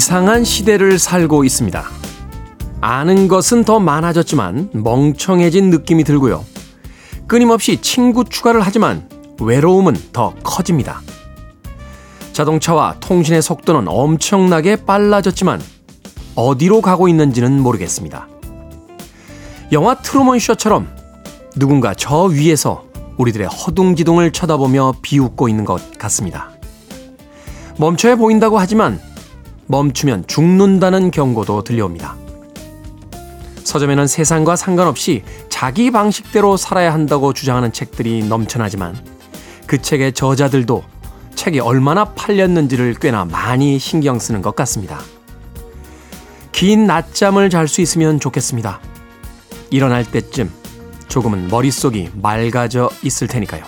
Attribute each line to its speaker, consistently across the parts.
Speaker 1: 이상한 시대를 살고 있습니다. 아는 것은 더 많아졌지만 멍청해진 느낌이 들고요. 끊임없이 친구 추가를 하지만 외로움은 더 커집니다. 자동차와 통신의 속도는 엄청나게 빨라졌지만 어디로 가고 있는지는 모르겠습니다. 영화 트루먼 쇼처럼 누군가 저 위에서 우리들의 허둥지둥을 쳐다보며 비웃고 있는 것 같습니다. 멈춰야 보인다고 하지만 멈추면 죽는다는 경고도 들려옵니다. 서점에는 세상과 상관없이 자기 방식대로 살아야 한다고 주장하는 책들이 넘쳐나지만 그 책의 저자들도 책이 얼마나 팔렸는지를 꽤나 많이 신경 쓰는 것 같습니다. 긴 낮잠을 잘 수 있으면 좋겠습니다. 일어날 때쯤 조금은 머릿속이 맑아져 있을 테니까요.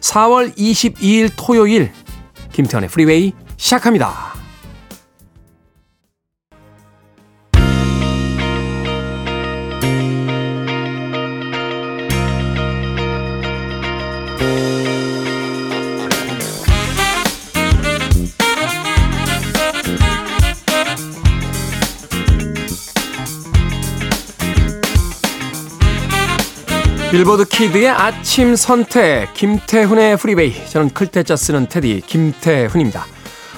Speaker 1: 4월 22일 토요일 김태현의 프리웨이 시작합니다. 빌보드 kid의 아침 선택 김태훈의 Freeway 저는 클 태 자 쓰는 테디 김태훈입니다.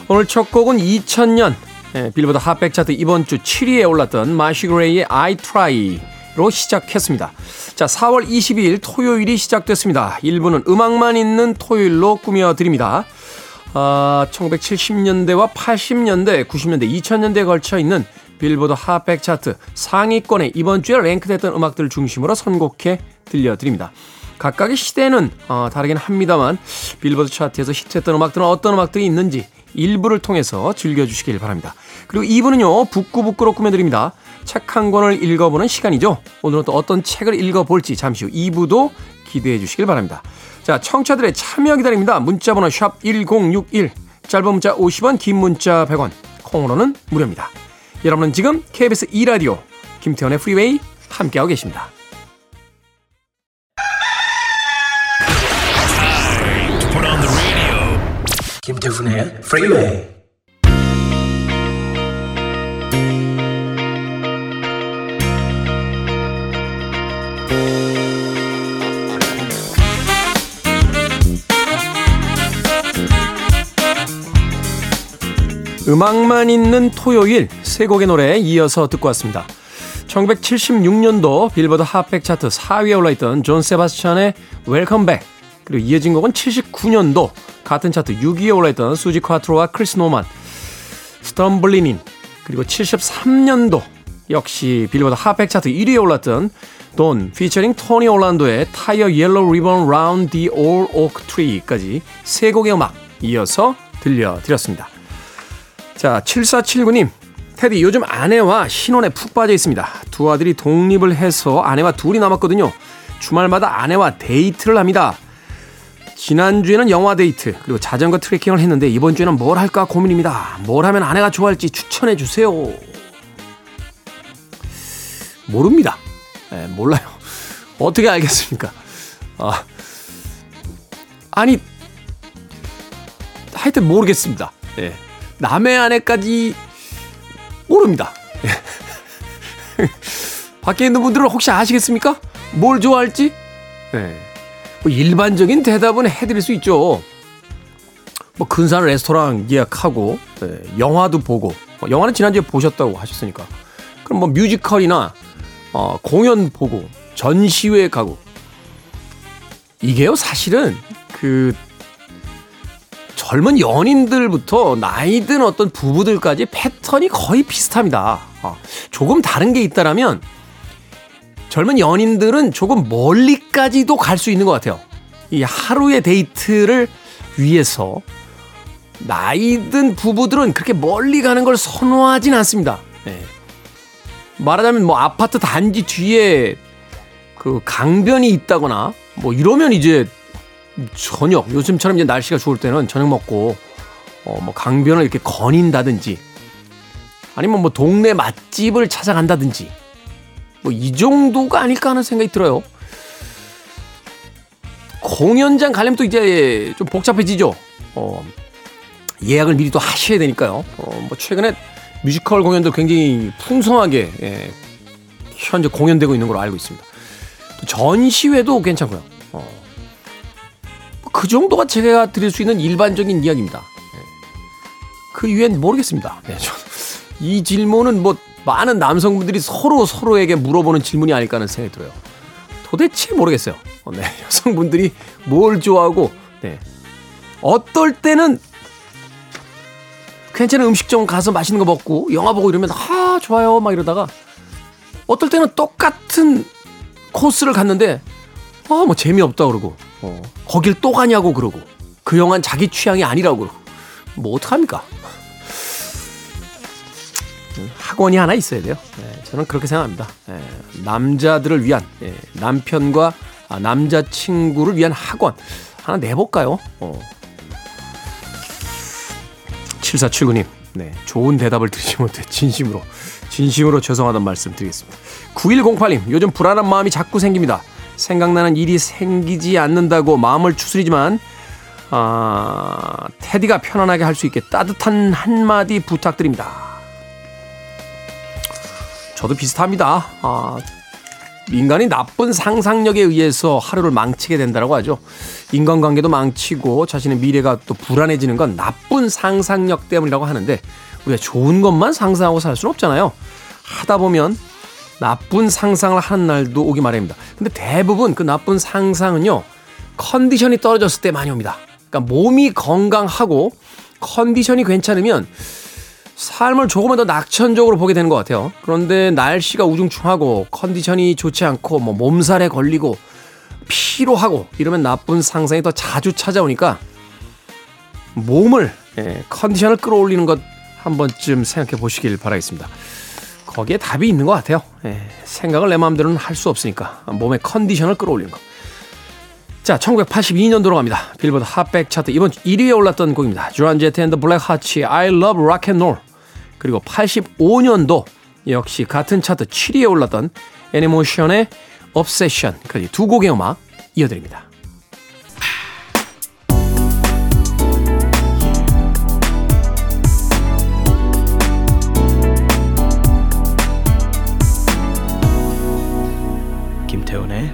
Speaker 1: 오늘 첫 곡은 2000년 예, 빌보드 핫백 차트 이번 주 7위에 올랐던 메이시 그레이의 I Try로 시작했습니다. 자, 4월 22일 토요일이 시작됐습니다. 1부는 음악만 있는 토요일로 꾸며드립니다. 아, 1970년대와 80년대, 90년대, 2000년대에 걸쳐 있는 빌보드 핫백 차트 상위권에 이번 주에 랭크됐던 음악들을 중심으로 선곡해 들려드립니다. 각각의 시대는 어, 다르긴 합니다만 빌보드 차트에서 히트했던 음악들은 어떤 음악들이 있는지 일부를 통해서 즐겨주시길 바랍니다. 그리고 2부는요 북구북구로 꾸며드립니다. 책 한 권을 읽어보는 시간이죠. 오늘은 또 어떤 책을 읽어볼지 잠시 후 2부도 기대해 주시길 바랍니다. 자 청취자들의 참여 기다립니다. 문자번호 샵 1061 짧은 문자 50원 긴 문자 100원 콩으로는 무료입니다. 여러분은 지금 KBS 2라디오 김태현의 프리웨이 함께하고 계십니다.
Speaker 2: 김태훈의 프리웨이
Speaker 1: 음악만 있는 토요일 세 곡의 노래 이어서 듣고 왔습니다. 1976년도 빌보드 핫백 차트 4위에 올라있던 존 세바스찬의 Welcome Back 그리고 이어진 곡은 79년도 같은 차트 6위에 올라있던 수지 콰트로와 크리스 노만 Stumblin' In 그리고 73년도 역시 빌보드 핫백 차트 1위에 올랐던 돈 피처링 토니 올란도의 Tie a Yellow Ribbon Round the Ole Oak Tree까지 세 곡의 음악 이어서 들려드렸습니다. 자, 7479님. 테디, 요즘 아내와 신혼에 푹 빠져 있습니다. 두 아들이 독립을 해서 아내와 둘이 남았거든요. 주말마다 아내와 데이트를 합니다. 지난주에는 영화 데이트, 그리고 자전거 트레킹을 했는데 이번 주에는 뭘 할까 고민입니다. 뭘 하면 아내가 좋아할지 추천해 주세요. 모릅니다. 네, 몰라요. 어떻게 알겠습니까? 아, 아니, 하여튼 모르겠습니다. 예. 남의 아내까지 모릅니다. 밖에 있는 분들은 혹시 아시겠습니까? 뭘 좋아할지? 네. 뭐 일반적인 대답은 해드릴 수 있죠. 뭐 근사한 레스토랑 예약하고 네. 영화도 보고 뭐 영화는 지난주에 보셨다고 하셨으니까 그럼 뭐 뮤지컬이나 어, 공연 보고 전시회 가고 이게요 사실은 그 젊은 연인들부터 나이든 어떤 부부들까지 패턴이 거의 비슷합니다. 어, 조금 다른 게 있다라면 젊은 연인들은 조금 멀리까지도 갈 수 있는 것 같아요. 이 하루의 데이트를 위해서 나이든 부부들은 그렇게 멀리 가는 걸 선호하진 않습니다. 네. 말하자면 뭐 아파트 단지 뒤에 그 강변이 있다거나 뭐 이러면 이제 저녁 요즘처럼 이제 날씨가 좋을 때는 저녁 먹고 어 뭐 강변을 이렇게 거닌다든지 아니면 뭐 동네 맛집을 찾아간다든지 뭐 이 정도가 아닐까 하는 생각이 들어요. 공연장 가려면 또 이제 좀 복잡해지죠. 어 예약을 미리 또 하셔야 되니까요. 어, 뭐 최근에 뮤지컬 공연도 굉장히 풍성하게 예, 현재 공연되고 있는 걸로 알고 있습니다. 또 전시회도 괜찮고요. 어, 그 정도가 제가 드릴 수 있는 일반적인 이야기입니다. 예. 그 이후엔 모르겠습니다. 네, 이 질문은 뭐 많은 남성분들이 서로 서로에게 물어보는 질문이 아닐까 하는 생각이 들어요. 도대체 모르겠어요. 어, 네, 여성분들이 뭘 좋아하고, 네. 어떨 때는 괜찮은 음식점 가서 맛있는 거 먹고 영화 보고 이러면 아 좋아요 막 이러다가 어떨 때는 똑같은 코스를 갔는데 아 뭐 재미없다 그러고 어, 거길 또 가냐고 그러고 그 영화는 자기 취향이 아니라고 그러고 뭐 어떡합니까 학원이 하나 있어야 돼요 네, 저는 그렇게 생각합니다 네, 남자들을 위한 네, 남편과 아, 남자친구를 위한 학원 하나 내볼까요 어. 7479님, 네, 좋은 대답을 드리지 못해 진심으로, 진심으로 죄송하다는 말씀 드리겠습니다. 9108님, 요즘 불안한 마음이 자꾸 생깁니다. 생각나는 일이 생기지 않는다고 마음을 추스리지만, 아, 테디가 편안하게 할 수 있게 따뜻한 한마디 부탁드립니다. 저도 비슷합니다. 아, 인간이 나쁜 상상력에 의해서 하루를 망치게 된다고 하죠. 인간관계도 망치고 자신의 미래가 또 불안해지는 건 나쁜 상상력 때문이라고 하는데 우리가 좋은 것만 상상하고 살 수는 없잖아요. 하다 보면 나쁜 상상을 하는 날도 오기 마련입니다. 근데 대부분 그 나쁜 상상은요. 컨디션이 떨어졌을 때 많이 옵니다. 그러니까 몸이 건강하고 컨디션이 괜찮으면 삶을 조금은 더 낙천적으로 보게 되는 것 같아요. 그런데 날씨가 우중충하고 컨디션이 좋지 않고 뭐 몸살에 걸리고 피로하고 이러면 나쁜 상상이 더 자주 찾아오니까 몸을 예, 컨디션을 끌어올리는 것 한 번쯤 생각해 보시길 바라겠습니다. 거기에 답이 있는 것 같아요. 예, 생각을 내 마음대로는 할 수 없으니까 몸의 컨디션을 끌어올리는 것. 자, 1982년도로 갑니다. 빌보드 핫백 차트 이번 주 1위에 올랐던 곡입니다. 조안 제트 and the Blackhearts의 I Love Rock and Roll. 그리고 85년도 역시 같은 차트 7위에 올랐던 애니모션의 Obsession까지 두 곡의 음악 이어드립니다.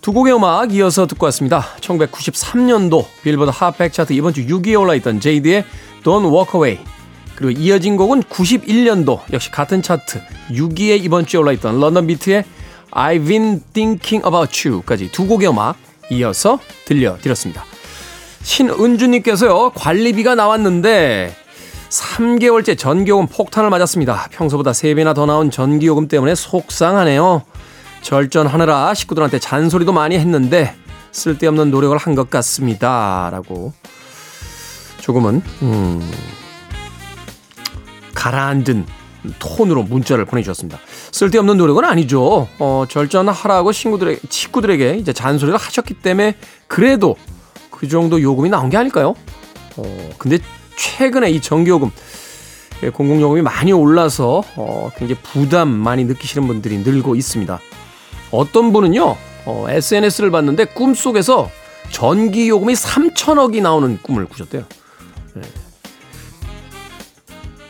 Speaker 1: 두 곡의 음악 이어서 듣고 왔습니다. 1993년도 빌보드 핫백 차트 이번 주 6위에 올라있던 제이드의 Don't Walk Away 그리고 이어진 곡은 91년도 역시 같은 차트 6위에 이번 주에 올라있던 런던 비트의 I've been thinking about you까지 두 곡의 음악 이어서 들려드렸습니다. 신은주님께서요 관리비가 나왔는데 3개월째 전기요금 폭탄을 맞았습니다. 평소보다 3배나 더 나온 전기요금 때문에 속상하네요. 절전하느라 식구들한테 잔소리도 많이 했는데 쓸데없는 노력을 한 것 같습니다. 라고 조금은 음, 가라앉은 톤으로 문자를 보내주셨습니다. 쓸데없는 노력은 아니죠. 어, 절전하라고 친구들에게, 친구들에게 이제 잔소리를 하셨기 때문에 그래도 그 정도 요금이 나온 게 아닐까요? 어, 근데 최근에 이 전기요금 예, 공공요금이 많이 올라서 어, 굉장히 부담 많이 느끼시는 분들이 늘고 있습니다. 어떤 분은요 어, SNS를 봤는데 꿈속에서 전기요금이 3천억이 나오는 꿈을 꾸셨대요. 네.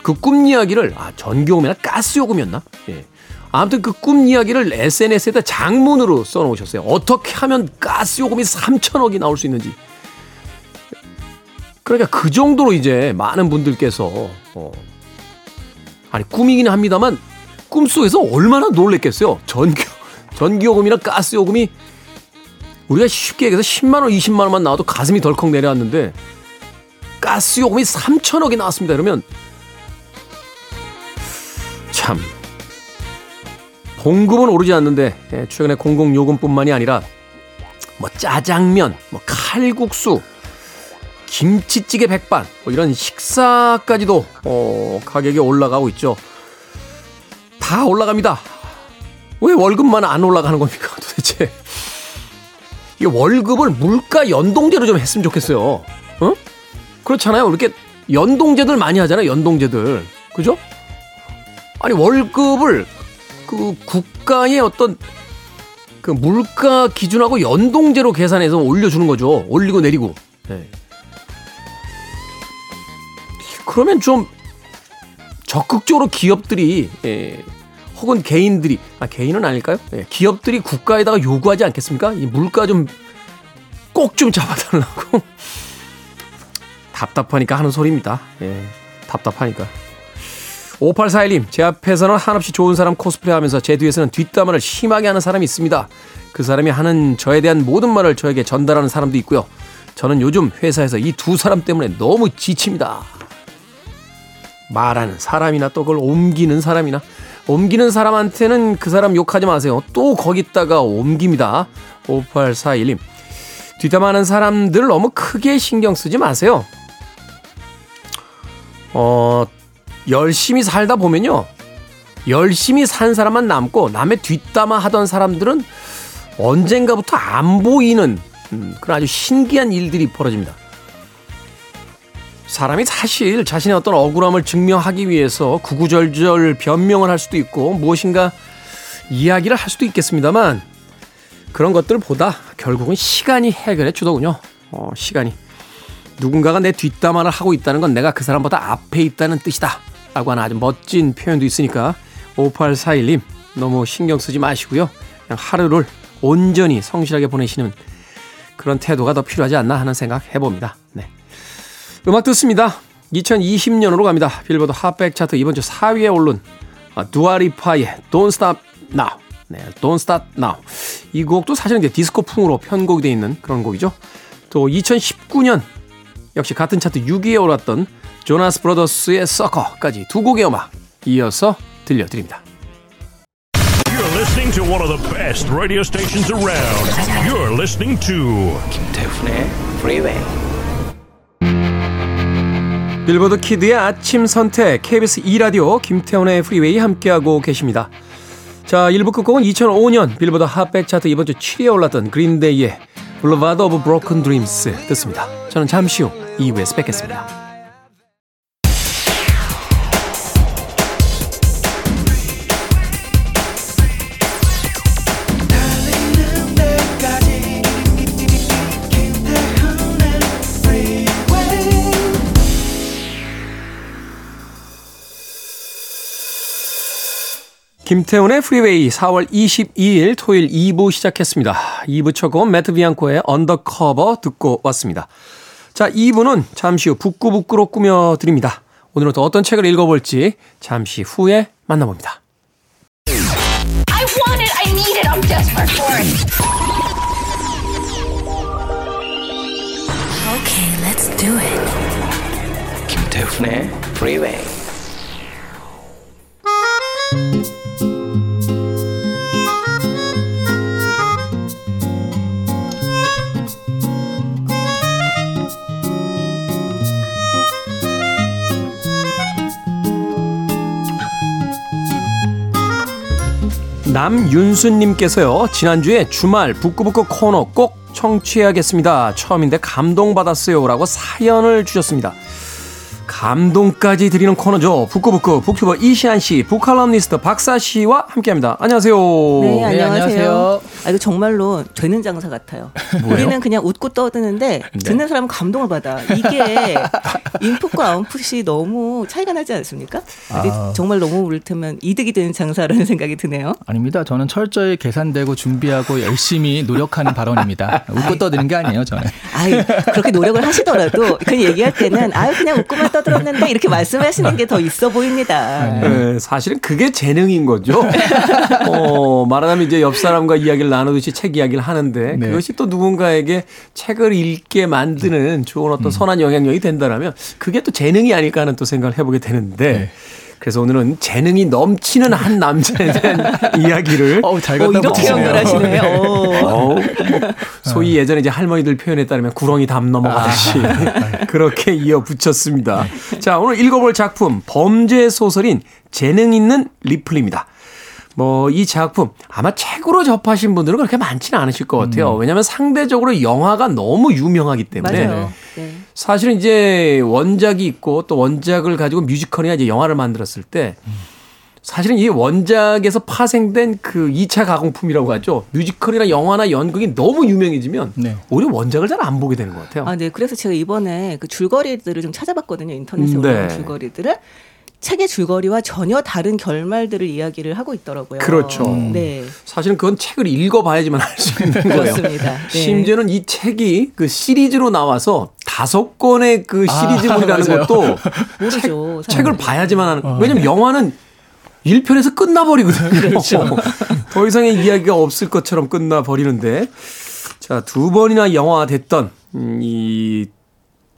Speaker 1: 그꿈 이야기를 아 전기요금이나 가스요금이었나? 예. 아무튼 그 꿈 이야기를 SNS에다 장문으로 써놓으셨어요. 어떻게 하면 가스요금이 3천억이 나올 수 있는지. 그러니까 그 정도로 이제 많은 분들께서 어, 아니 꿈이긴 합니다만 꿈속에서 얼마나 놀랬겠어요. 전기 전기요금이나 가스요금이 우리가 쉽게 얘기해서 10만 원, 20만 원만 나와도 가슴이 덜컥 내려앉는데 가스요금이 3천억이 나왔습니다. 이러면 참 봉급은 오르지 않는데 예, 최근에 공공요금뿐만이 아니라 뭐 짜장면, 뭐 칼국수, 김치찌개 백반 뭐 이런 식사까지도 어, 가격이 올라가고 있죠. 다 올라갑니다. 왜 월급만 안 올라가는 겁니까 도대체? 이 월급을 물가 연동제로 좀 했으면 좋겠어요. 어? 그렇잖아요. 이렇게 연동제들 많이 하잖아요. 연동제들. 그죠? 아니 월급을 그 국가의 어떤 그 물가 기준하고 연동제로 계산해서 올려주는 거죠. 올리고 내리고. 네. 그러면 좀 적극적으로 기업들이 예, 혹은 개인들이 아 개인은 아닐까요? 예, 기업들이 국가에다가 요구하지 않겠습니까? 이 물가 좀 꼭 좀 잡아달라고 답답하니까 하는 소리입니다. 예, 답답하니까. 5841님, 제 앞에서는 한없이 좋은 사람 코스프레 하면서 제 뒤에서는 뒷담화를 심하게 하는 사람이 있습니다. 그 사람이 하는 저에 대한 모든 말을 저에게 전달하는 사람도 있고요. 저는 요즘 회사에서 이 두 사람 때문에 너무 지칩니다. 말하는 사람이나 또 그걸 옮기는 사람이나 옮기는 사람한테는 그 사람 욕하지 마세요. 또 거기다가 옮깁니다. 5841님. 뒷담화하는 사람들 너무 크게 신경 쓰지 마세요. 어, 열심히 살다 보면요. 열심히 산 사람만 남고 남의 뒷담화 하던 사람들은 언젠가부터 안 보이는 음, 그런 아주 신기한 일들이 벌어집니다. 사람이 사실 자신의 어떤 억울함을 증명하기 위해서 구구절절 변명을 할 수도 있고 무엇인가 이야기를 할 수도 있겠습니다만 그런 것들보다 결국은 시간이 해결해 주더군요. 어, 시간이. 누군가가 내 뒷담화를 하고 있다는 건 내가 그 사람보다 앞에 있다는 뜻이다. 라고 하는 아주 멋진 표현도 있으니까 5841님 너무 신경 쓰지 마시고요. 그냥 하루를 온전히 성실하게 보내시는 그런 태도가 더 필요하지 않나 하는 생각 해봅니다. 네. 음악 듣습니다. 2020년으로 갑니다. 빌보드 핫백 차트 이번 주 4위에 오른 두아리파의 Don't Stop Now. 네, Don't Stop Now. 이 곡도 사실은 이제 디스코풍으로 편곡이 되어 있는 그런 곡이죠. 또 2019년 역시 같은 차트 6위에 올랐던 조나스 브라더스의 Sucker까지 두 곡의 음악 이어서 들려드립니다.
Speaker 3: You're listening to one of the best radio stations around. You're listening to
Speaker 2: 김태훈의 Freeway.
Speaker 1: 빌보드 kid의 아침 선택 KBS 2라디오 김태훈의 Freeway 함께하고 계십니다. 자, 1부 끝곡은 2005년 빌보드 핫백 차트 이번 주 7위에 올랐던 그린데이의 Boulevard of Broken Dreams 듣습니다. 저는 잠시 후 2부에서 뵙겠습니다. 김태훈의 Freeway 4월 22일 토요일 2부 시작했습니다. 2부 첫 곡은 매트 비앙코의 Undercover 듣고 왔습니다. 자, 2부는 잠시 후 북끄북끄로 꾸며드립니다. 오늘은 또 어떤 책을 읽어볼지 잠시 후에 만나봅니다.
Speaker 4: I want it. I need it. I'm desperate for it.
Speaker 5: Okay, let's do it.
Speaker 2: 김태훈의 Freeway.
Speaker 1: 남윤수님께서요, 지난주에 주말 북구북구 코너 꼭 청취해야겠습니다. 처음인데 감동받았어요. 라고 사연을 주셨습니다. 감동까지 드리는 코너죠. 북구북구 북튜버 이시안 씨, 북칼럼니스트 박사 씨와 함께합니다. 안녕하세요.
Speaker 6: 네, 안녕하세요.
Speaker 7: 안녕하세요.
Speaker 6: 아, 이거 정말로 되는 장사 같아요. 우리는 그냥 웃고 떠드는데 듣는 사람은 감동을 받아. 이게 인풋과 아웃풋이 너무 차이가 나지 않습니까? 근데
Speaker 7: 아.
Speaker 6: 정말 너무 이를테면 이득이 되는 장사라는 생각이 드네요.
Speaker 7: 아닙니다. 저는 철저히 계산되고 준비하고 열심히 노력하는 발언입니다. 웃고 떠드는 게 아니에요, 저는.
Speaker 6: 아유, 그렇게 노력을 하시더라도 그 얘기할 때는 아유, 그냥 웃고만 떠들었는데 이렇게 말씀하시는 게 더 있어 보입니다.
Speaker 1: 네, 사실은 그게 재능인 거죠. 어, 말하자면 이제 옆 사람과 이야기를 나누듯이 책 이야기를 하는데
Speaker 7: 네.
Speaker 1: 그것이 또 누군가에게 책을 읽게 만드는 좋은 어떤 선한 영향력이 된다라면 그게 또 재능이 아닐까 하는 또 생각을 해보게 되는데
Speaker 7: 네.
Speaker 1: 그래서 오늘은 재능이 넘치는 한 남자에 대한 이야기를
Speaker 7: 어우, 잘
Speaker 6: 어,
Speaker 7: 갖다
Speaker 6: 이렇게
Speaker 7: 붙이네요.
Speaker 6: 연결하시네. 어.
Speaker 1: 소위 예전에 이제 할머니들 표현에 따르면 구렁이 담 넘어가듯이 그렇게 이어 붙였습니다. 자, 오늘 읽어볼 작품 범죄 소설인 재능 있는 리플입니다. 뭐 이 작품 아마 책으로 접하신 분들은 그렇게 많지는 않으실 것 같아요. 왜냐하면 상대적으로 영화가 너무 유명하기 때문에
Speaker 6: 맞아요. 네.
Speaker 1: 사실은 이제 원작이 있고 또 원작을 가지고 뮤지컬이나 이제 영화를 만들었을 때 사실은 이 원작에서 파생된 그 2차 가공품이라고 하죠. 뮤지컬이나 영화나 연극이 너무 유명해지면
Speaker 7: 네.
Speaker 1: 오히려 원작을 잘 안 보게 되는 것 같아요.
Speaker 6: 아, 네. 그래서 제가 이번에 그 줄거리들을 좀 찾아봤거든요. 인터넷에
Speaker 1: 네.
Speaker 6: 올라온 줄거리들을. 책의 줄거리와 전혀 다른 결말들을 이야기를 하고 있더라고요.
Speaker 1: 그렇죠.
Speaker 6: 네.
Speaker 1: 사실은 그건 책을 읽어봐야지만 알 수 있는 거예요.
Speaker 6: 그렇습니다. 네.
Speaker 1: 심지어는 이 책이 그 시리즈로 나와서 다섯 권의 그 시리즈물이라는
Speaker 7: 맞아요.
Speaker 1: 것도
Speaker 6: 모르죠.
Speaker 1: 책. 책을 봐야지만 하는. 왜냐면 영화는 1편에서 끝나버리거든요.
Speaker 6: 그렇죠.
Speaker 1: 더 이상의 이야기가 없을 것처럼 끝나버리는데. 자, 두 번이나 영화화됐던 음, 이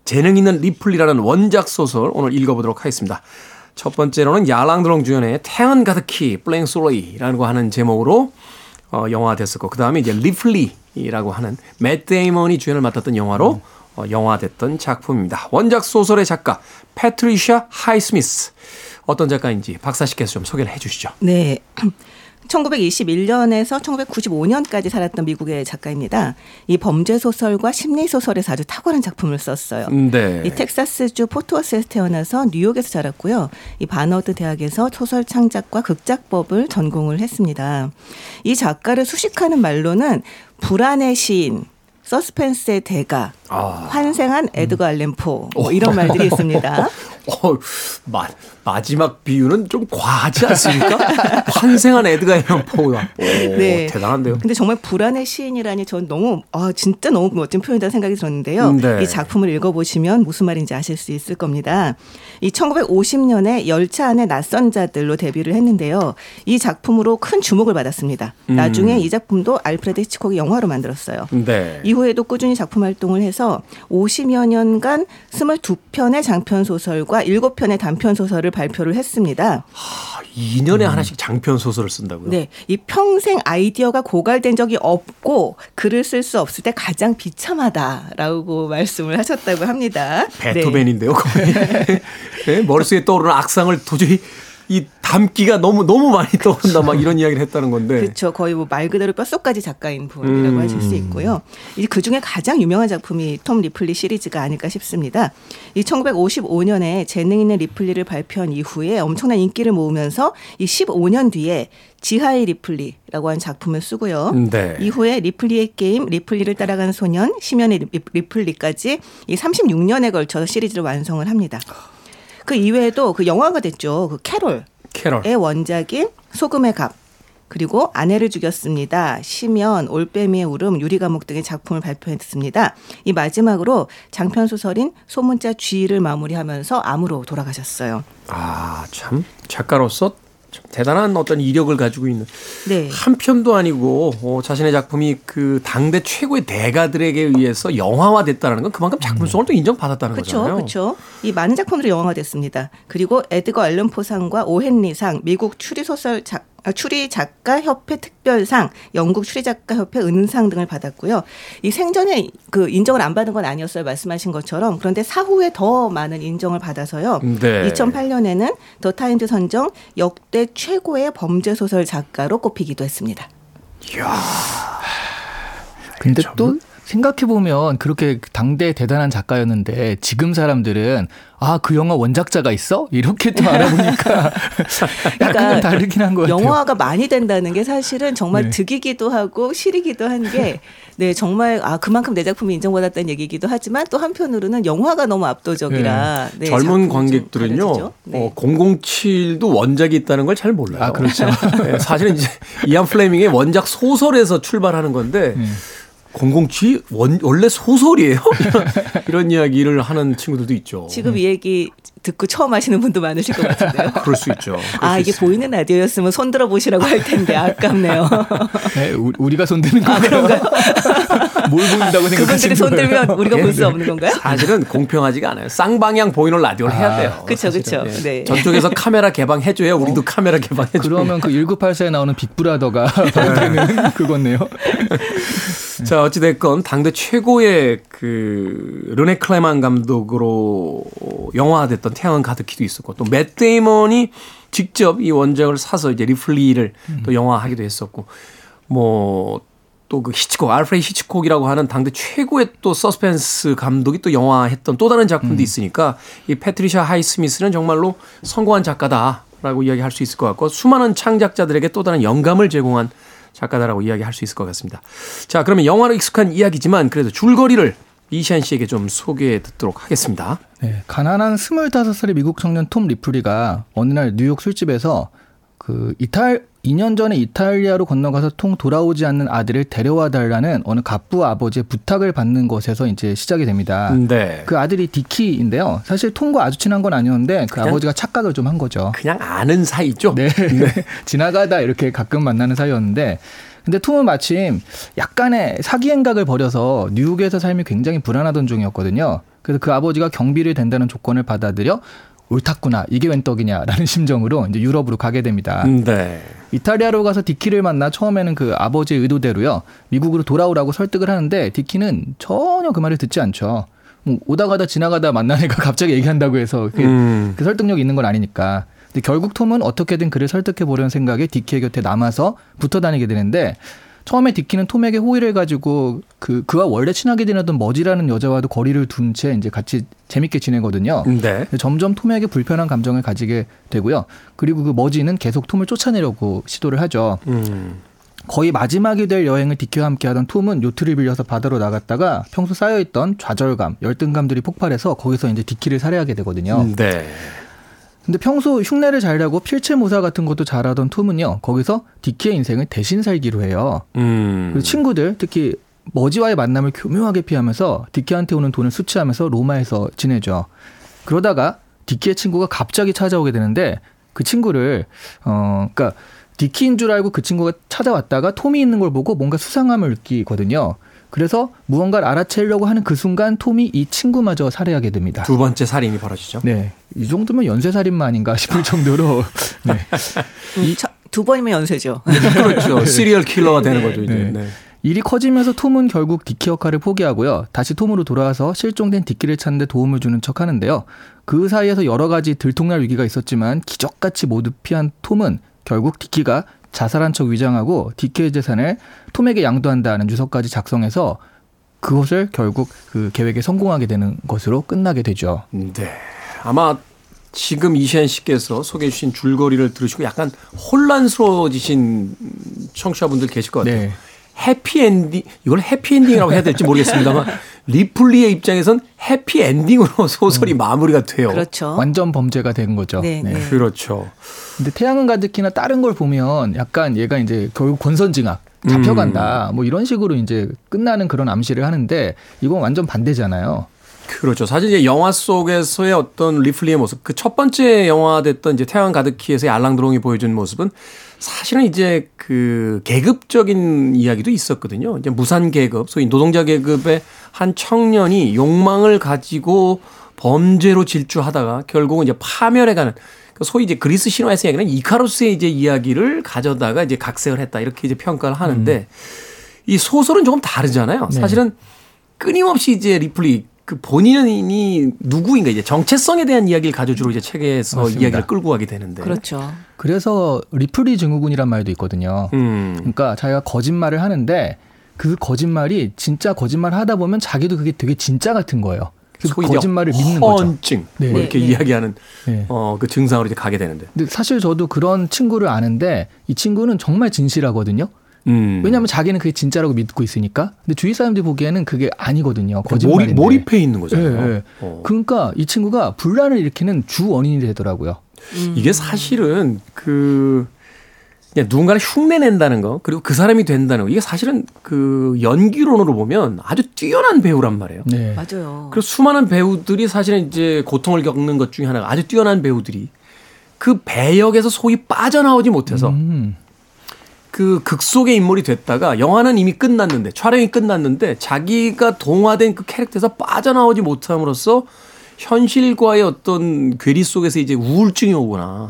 Speaker 1: 재능 있는 리플리라는 원작 소설 오늘 읽어보도록 하겠습니다. 첫 번째로는 알랑 들롱 주연의 태양은 가득히 Plein Soleil이라는 거 하는 제목으로 어, 영화화됐었고 그 다음에 이제 리플리라고 하는 맷 데이먼이 주연을 맡았던 영화로 어, 영화화됐던 작품입니다. 원작 소설의 작가 패트리샤 하이스미스 어떤 작가인지 박사 씨께서 좀 소개를 해주시죠.
Speaker 6: 네. 1921년에서 1995년까지 살았던 미국의 작가입니다. 이 범죄 소설과 심리 소설에서 아주 탁월한 작품을 썼어요.
Speaker 1: 네.
Speaker 6: 이 텍사스주 포트워스에서 태어나서 뉴욕에서 자랐고요. 이 바너드 대학에서 소설 창작과 극작법을 전공을 했습니다. 이 작가를 수식하는 말로는 불안의 시인, 서스펜스의 대가,
Speaker 1: 아.
Speaker 6: 환생한 에드거 앨런 포, 뭐 이런 말들이 있습니다.
Speaker 1: 어, 마, 마지막 비유는 좀 과하지 않습니까? 환생한 에드가 이런 포가. 오,
Speaker 6: 네.
Speaker 1: 대단한데요.
Speaker 6: 근데 정말 불안의 시인이라니 전 너무 아 진짜 너무 멋진 표현이다 생각이 들었는데요.
Speaker 1: 네.
Speaker 6: 이 작품을 읽어보시면 무슨 말인지 아실 수 있을 겁니다. 이 1950년에 열차 안의 낯선 자들로 데뷔를 했는데요. 이 작품으로 큰 주목을 받았습니다.
Speaker 1: 음.
Speaker 6: 나중에 이 작품도 알프레드 히치콕이 영화로 만들었어요.
Speaker 1: 네.
Speaker 6: 이후에도 꾸준히 작품 활동을 해서 50여 년간 22편의 장편 소설과 7편의 단편 소설을 발표를 했습니다.
Speaker 1: 2년에 하나씩 장편 소설을 쓴다고요?
Speaker 6: 네, 이 평생 아이디어가 고갈된 적이 없고 글을 쓸 수 없을 때 가장 비참하다라고 말씀을 하셨다고 합니다. 네.
Speaker 1: 베토벤인데요, 거의. 네, 머릿속에 떠오르는 악상을 도저히 이 담기가 너무 너무 많이 떠오른다 막 이런 이야기를 했다는 건데.
Speaker 6: 그렇죠. 거의 뭐 말 그대로 뼛속까지 작가인 분이라고
Speaker 1: 음.
Speaker 6: 하실 수 있고요. 이 그 중에 가장 유명한 작품이 톰 리플리 시리즈가 아닐까 싶습니다. 이 1955년에 재능 있는 리플리를 발표한 이후에 엄청난 인기를 모으면서 이 15년 뒤에 지하의 리플리라고 하는 작품을 쓰고요.
Speaker 1: 네.
Speaker 6: 이후에 리플리의 게임, 리플리를 따라가는 소년, 심연의 리- 리플리까지 이 36년에 걸쳐서 시리즈를 완성을 합니다. 그 이외에도 그 영화가 됐죠. 그 캐롤.
Speaker 1: 캐럴.
Speaker 6: 의 원작인 소금의 값 그리고 아내를 죽였습니다. 심연, 올빼미의 울음, 유리감옥 등의 작품을 발표했습니다. 이 마지막으로 장편 소설인 소문자 쥐를 마무리하면서 암으로 돌아가셨어요.
Speaker 1: 아, 참 작가로서 참 대단한 어떤 이력을 가지고 있는
Speaker 6: 네.
Speaker 1: 한 편도 아니고 어, 자신의 작품이 그 당대 최고의 대가들에게 의해서 영화화됐다는 건 그만큼 작품성을 또 인정받았다는
Speaker 6: 그렇죠,
Speaker 1: 거잖아요.
Speaker 6: 그렇죠. 이 많은 작품들이 영화화됐습니다. 그리고 에드거 앨런 포상과 오헨리상, 미국 추리 소설 작 아, 추리 작가 협회 특별상, 영국 추리 작가 협회 은상 등을 받았고요. 이 생전에 그 인정을 안 받은 건 아니었어요. 말씀하신 것처럼. 그런데 사후에 더 많은 인정을 받아서요.
Speaker 1: 네.
Speaker 6: 2008년에는 더 타임즈 선정 역대 최고의 범죄 소설 작가로 꼽히기도 했습니다.
Speaker 7: 근데 또 생각해 보면 그렇게 당대 대단한 작가였는데 지금 사람들은 아 그 영화 원작자가 있어 이렇게 또 알아보니까 약간 좀 다르긴 한것 같아요.
Speaker 6: 그러니까 영화가 많이 된다는 게 사실은 정말
Speaker 7: 네.
Speaker 6: 득이기도 하고 실이기도 한 게 네, 정말 아 그만큼 내 작품이 인정받았다는 얘기이기도 하지만 또 한편으로는 영화가 너무 압도적이라 네,
Speaker 1: 젊은
Speaker 6: 작품이 좀
Speaker 1: 관객들은요.
Speaker 6: 네.
Speaker 1: 어, 007도 원작이 있다는 걸 잘 몰라요.
Speaker 7: 아, 그렇죠.
Speaker 1: 네, 사실은 이제 이안 플레밍의 원작 소설에서 출발하는 건데,
Speaker 7: 네.
Speaker 1: 007 원, 원래 소설이에요? 이런, 이런 이야기를 하는 친구들도 있죠.
Speaker 6: 지금 이 얘기 듣고 처음 하시는 분도 많으실 것 같은데요.
Speaker 1: 그럴 수 있죠. 그럴
Speaker 6: 아
Speaker 1: 수
Speaker 6: 이게
Speaker 1: 있어요.
Speaker 6: 보이는 라디오였으면 손 들어 보시라고 할 텐데 아깝네요.
Speaker 7: 네, 우- 우리가 손 드는 거예요. 뭘 보인다고 생각하시는
Speaker 6: 그분들이 손? 들면 우리가 볼수
Speaker 7: 네.
Speaker 6: 없는 건가요?
Speaker 1: 사실은 공평하지가 않아요. 쌍방향 보이는 라디오를 해야 돼요.
Speaker 6: 그쵸,
Speaker 1: 사실은.
Speaker 6: 그쵸.
Speaker 1: 예.
Speaker 6: 네.
Speaker 1: 저쪽에서 카메라 개방해 줘야 우리도 카메라 개방해줘야
Speaker 7: 그러면 그 1984에 나오는 빅브라더가 바로 되는 그거네요.
Speaker 1: 자, 어찌됐건 당대 최고의 그 르네 클레만 감독으로 영화화됐던 태양은 가득히도 있었고 또 맷 데이먼이 직접 이 원작을 사서 이제 리플리를 또 영화화하기도 했었고 뭐 또 그 히치콕 알프레드 히치콕이라고 하는 당대 최고의 또 서스펜스 감독이 또 영화화했던 또 다른 작품도 있으니까 이 패트리샤 하이스미스는 정말로 성공한 작가다라고 이야기할 수 있을 것 같고 수많은 창작자들에게 또 다른 영감을 제공한 작가다라고 이야기할 수 있을 것 같습니다. 자, 그러면 영화로 익숙한 이야기지만 그래도 줄거리를 이시안 씨에게 좀 소개해 듣도록 하겠습니다.
Speaker 7: 네, 가난한 25살의 미국 청년 톰 리플리가 어느 날 뉴욕 술집에서 그 이탈 2년 전에 이탈리아로 건너가서 통 돌아오지 않는 아들을 데려와 달라는 어느 갑부 아버지의 부탁을 받는 것에서 이제 시작이 됩니다.
Speaker 1: 네.
Speaker 7: 그 아들이 디키인데요. 사실 톰과 아주 친한 건 아니었는데 그 아버지가 착각을 좀 한 거죠.
Speaker 1: 그냥 아는 사이죠?
Speaker 7: 네. 지나가다 이렇게 가끔 만나는 사이였는데 근데 톰은 마침 약간의 사기 행각을 벌여서 뉴욕에서 삶이 굉장히 불안하던 중이었거든요. 그래서 그 아버지가 경비를 된다는 조건을 받아들여 옳았구나 이게 웬 떡이냐라는 심정으로 이제 유럽으로 가게 됩니다.
Speaker 1: 네.
Speaker 7: 이탈리아로 가서 디키를 만나 처음에는 그 아버지의 의도대로요 미국으로 돌아오라고 설득을 하는데 디키는 전혀 그 말을 듣지 않죠. 뭐 오다 가다 지나가다 만난 애가 갑자기 얘기한다고 해서 그게
Speaker 1: 음.
Speaker 7: 그 설득력 이 있는 건 아니니까. 근데 결국 톰은 어떻게든 그를 설득해 보려는 생각에 디키의 곁에 남아서 붙어 다니게 되는데 처음에 디키는 톰에게 호의를 가지고 그 그와 원래 친하게 지내던 머지라는 여자와도 거리를 둔 채 이제 같이 재밌게 지내거든요.
Speaker 1: 네.
Speaker 7: 근데 점점 톰에게 불편한 감정을 가지게 되고요. 그리고 그 머지는 계속 톰을 쫓아내려고 시도를 하죠.
Speaker 1: 음.
Speaker 7: 거의 마지막이 될 여행을 디키와 함께하던 톰은 요트를 빌려서 바다로 나갔다가 평소 쌓여있던 좌절감, 열등감들이 폭발해서 거기서 이제 디키를 살해하게 되거든요.
Speaker 1: 네.
Speaker 7: 근데 평소 흉내를 잘 내고 필체 모사 같은 것도 잘하던 톰은요 거기서 디키의 인생을 대신 살기로 해요.
Speaker 1: 음.
Speaker 7: 그리고 친구들 특히 머지와의 만남을 교묘하게 피하면서 디키한테 오는 돈을 수취하면서 로마에서 지내죠. 그러다가 디키의 친구가 갑자기 찾아오게 되는데 그 친구를 어 그러니까 디키인 줄 알고 그 친구가 찾아왔다가 톰이 있는 걸 보고 뭔가 수상함을 느끼거든요. 그래서 무언가를 알아채려고 하는 그 순간 톰이 이 친구마저 살해하게 됩니다.
Speaker 1: 두 번째 살인이 벌어지죠.
Speaker 7: 네. 이 정도면 연쇄살인마 아닌가 싶을 정도로. 네.
Speaker 6: 음, 차- 두 번이면 연쇄죠.
Speaker 1: 그렇죠. 시리얼 킬러가 되는 거죠, 이제.
Speaker 7: 네.
Speaker 1: 네.
Speaker 7: 일이 커지면서 톰은 결국 디키 역할을 포기하고요. 다시 톰으로 돌아와서 실종된 디키를 찾는 데 도움을 주는 척 하는데요. 그 사이에서 여러 가지 들통날 위기가 있었지만 기적같이 모두 피한 톰은 결국 디키가 자살한 척 위장하고 디키의 재산을 톰에게 양도한다는 주석까지 작성해서 그것을 결국 그 계획에 성공하게 되는 것으로 끝나게 되죠.
Speaker 1: 네. 아마 지금 이시안 씨께서 소개해 주신 줄거리를 들으시고 약간 혼란스러워지신 청취자분들 계실 것 같아요.
Speaker 7: 네.
Speaker 1: 해피엔딩, 이걸 해피엔딩이라고 해야 될지 모르겠습니다만, 리플리의 입장에선 해피엔딩으로 소설이 마무리가 돼요.
Speaker 6: 그렇죠.
Speaker 7: 완전 범죄가 된 거죠.
Speaker 6: 네, 네.
Speaker 1: 그렇죠.
Speaker 7: 근데 태양은 가득히나 다른 걸 보면 약간 얘가 이제 결국 권선징악 잡혀간다 뭐 이런 식으로 이제 끝나는 그런 암시를 하는데 이건 완전 반대잖아요.
Speaker 1: 그렇죠. 사실 이제 영화 속에서의 어떤 리플리의 모습, 그 첫 번째 영화 됐던 이제 태양 가득히에서의 알랑드롱이 보여준 모습은 사실은 이제 그 계급적인 이야기도 있었거든요. 이제 무산 계급, 소위 노동자 계급의 한 청년이 욕망을 가지고 범죄로 질주하다가 결국은 이제 파멸해가는 그 소위 이제 그리스 신화에서 이야기하는 이카루스의 이제 이야기를 가져다가 이제 각색을 했다 이렇게 이제 평가를 하는데 이 소설은 조금 다르잖아요.
Speaker 7: 네.
Speaker 1: 사실은 끊임없이 이제 리플리 그 본인이 누구인가 이제 정체성에 대한 이야기를 가져 주로 이제 책에서
Speaker 7: 맞습니다.
Speaker 1: 이야기를 끌고 가게 되는데.
Speaker 6: 그렇죠.
Speaker 7: 그래서 리플리 증후군이란 말도 있거든요.
Speaker 1: 음.
Speaker 7: 그러니까 자기가 거짓말을 하는데 그 거짓말이 진짜 거짓말 하다 보면 자기도 그게 되게 진짜 같은 거예요.
Speaker 1: 이제
Speaker 7: 거짓말을 믿는 거죠.
Speaker 1: 허언증
Speaker 7: 네.
Speaker 1: 뭐 이렇게
Speaker 6: 네, 네.
Speaker 1: 이야기하는
Speaker 7: 네.
Speaker 1: 어그 증상으로 이제 가게 되는데.
Speaker 7: 근데 사실 저도 그런 친구를 아는데 이 친구는 정말 진실하거든요.
Speaker 1: 음.
Speaker 7: 왜냐하면 자기는 그게 진짜라고 믿고 있으니까. 근데 주위 사람들이 보기에는 그게 아니거든요.
Speaker 1: 몰입,
Speaker 7: 거짓말인데.
Speaker 1: 몰입해 있는 거잖아요.
Speaker 7: 네, 네.
Speaker 1: 어.
Speaker 7: 그러니까 이 친구가 분란을 일으키는 주 원인이 되더라고요.
Speaker 1: 이게 사실은 그 그냥 누군가를 흉내 낸다는 거 그리고 그 사람이 된다는 거 이게 사실은 그 연기론으로 보면 아주 뛰어난 배우란 말이에요.
Speaker 7: 네.
Speaker 6: 맞아요.
Speaker 1: 그리고 수많은 배우들이 사실은 이제 고통을 겪는 것 중에 하나가 아주 뛰어난 배우들이 그 배역에서 소위 빠져나오지 못해서
Speaker 7: 음.
Speaker 1: 그 극 속의 인물이 됐다가 영화는 이미 끝났는데 촬영이 끝났는데 자기가 동화된 그 캐릭터에서 빠져나오지 못함으로써 현실과의 어떤 괴리 속에서 이제 우울증이 오거나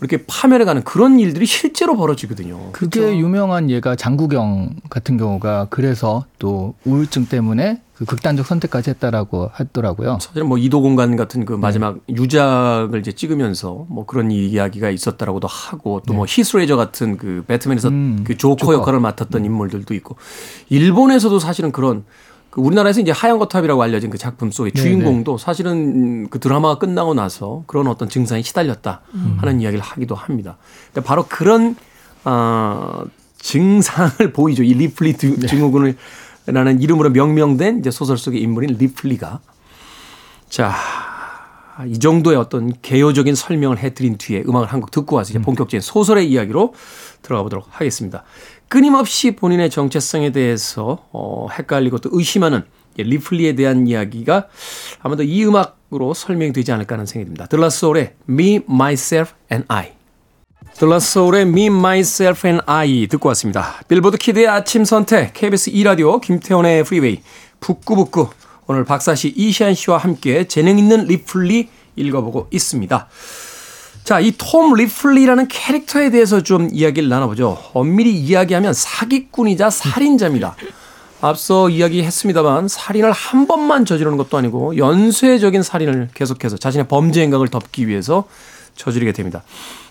Speaker 1: 이렇게 파멸해가는 그런 일들이 실제로 벌어지거든요.
Speaker 7: 그게 유명한 예가 장구경 같은 경우가 그래서 또 우울증 때문에 그 극단적 선택까지 했다라고 하더라고요.
Speaker 1: 사실은 뭐 이도 공간 같은 그 마지막 유작을 이제 찍으면서 뭐 그런 이야기가 있었다라고도 하고 또뭐 히스레저 같은 그 배트맨에서
Speaker 7: 음,
Speaker 1: 그 조커,
Speaker 7: 조커.
Speaker 1: 역할을 맡았던 인물들도 있고. 일본에서도 사실은 그런 그 우리나라에서 이제 하얀 거탑이라고 알려진 그 작품 속의
Speaker 7: 네,
Speaker 1: 주인공도 사실은 그 드라마가 끝나고 나서 그런 어떤 증상에 시달렸다 하는 이야기를 하기도 합니다. 근데 바로 그런 어, 증상을 보이죠. 이 리플리 드- 증후군을 라는 이름으로 명명된 이제 소설 속의 인물인 리플리가 자, 이 정도의 어떤 개요적인 설명을 해드린 뒤에 음악을 한 곡 듣고 와서 이제 본격적인 소설의 이야기로 들어가 보도록 하겠습니다. 끊임없이 본인의 정체성에 대해서 어, 헷갈리고 또 의심하는 이 리플리에 대한 이야기가 아마도 이 음악으로 설명이 되지 않을까 하는 생각이 듭니다. 들라소울의 Me, Myself and I. 들라소울의 Me, Myself and I 듣고 왔습니다. 빌보드 키드의 아침 선택, KBS 2라디오, 김태훈의 프리웨이, 북끄북끄. 오늘 박사씨, 이시한 씨와 함께 재능 있는 리플리 읽어보고 있습니다. 자, 이 톰 리플리라는 캐릭터에 대해서 좀 이야기를 나눠보죠. 엄밀히 이야기하면 사기꾼이자 살인자입니다. 앞서 이야기했습니다만 살인을 한 번만 저지르는 것도 아니고 연쇄적인 살인을 계속해서 자신의 범죄 행각을 덮기 위해서 저지르게 됩니다.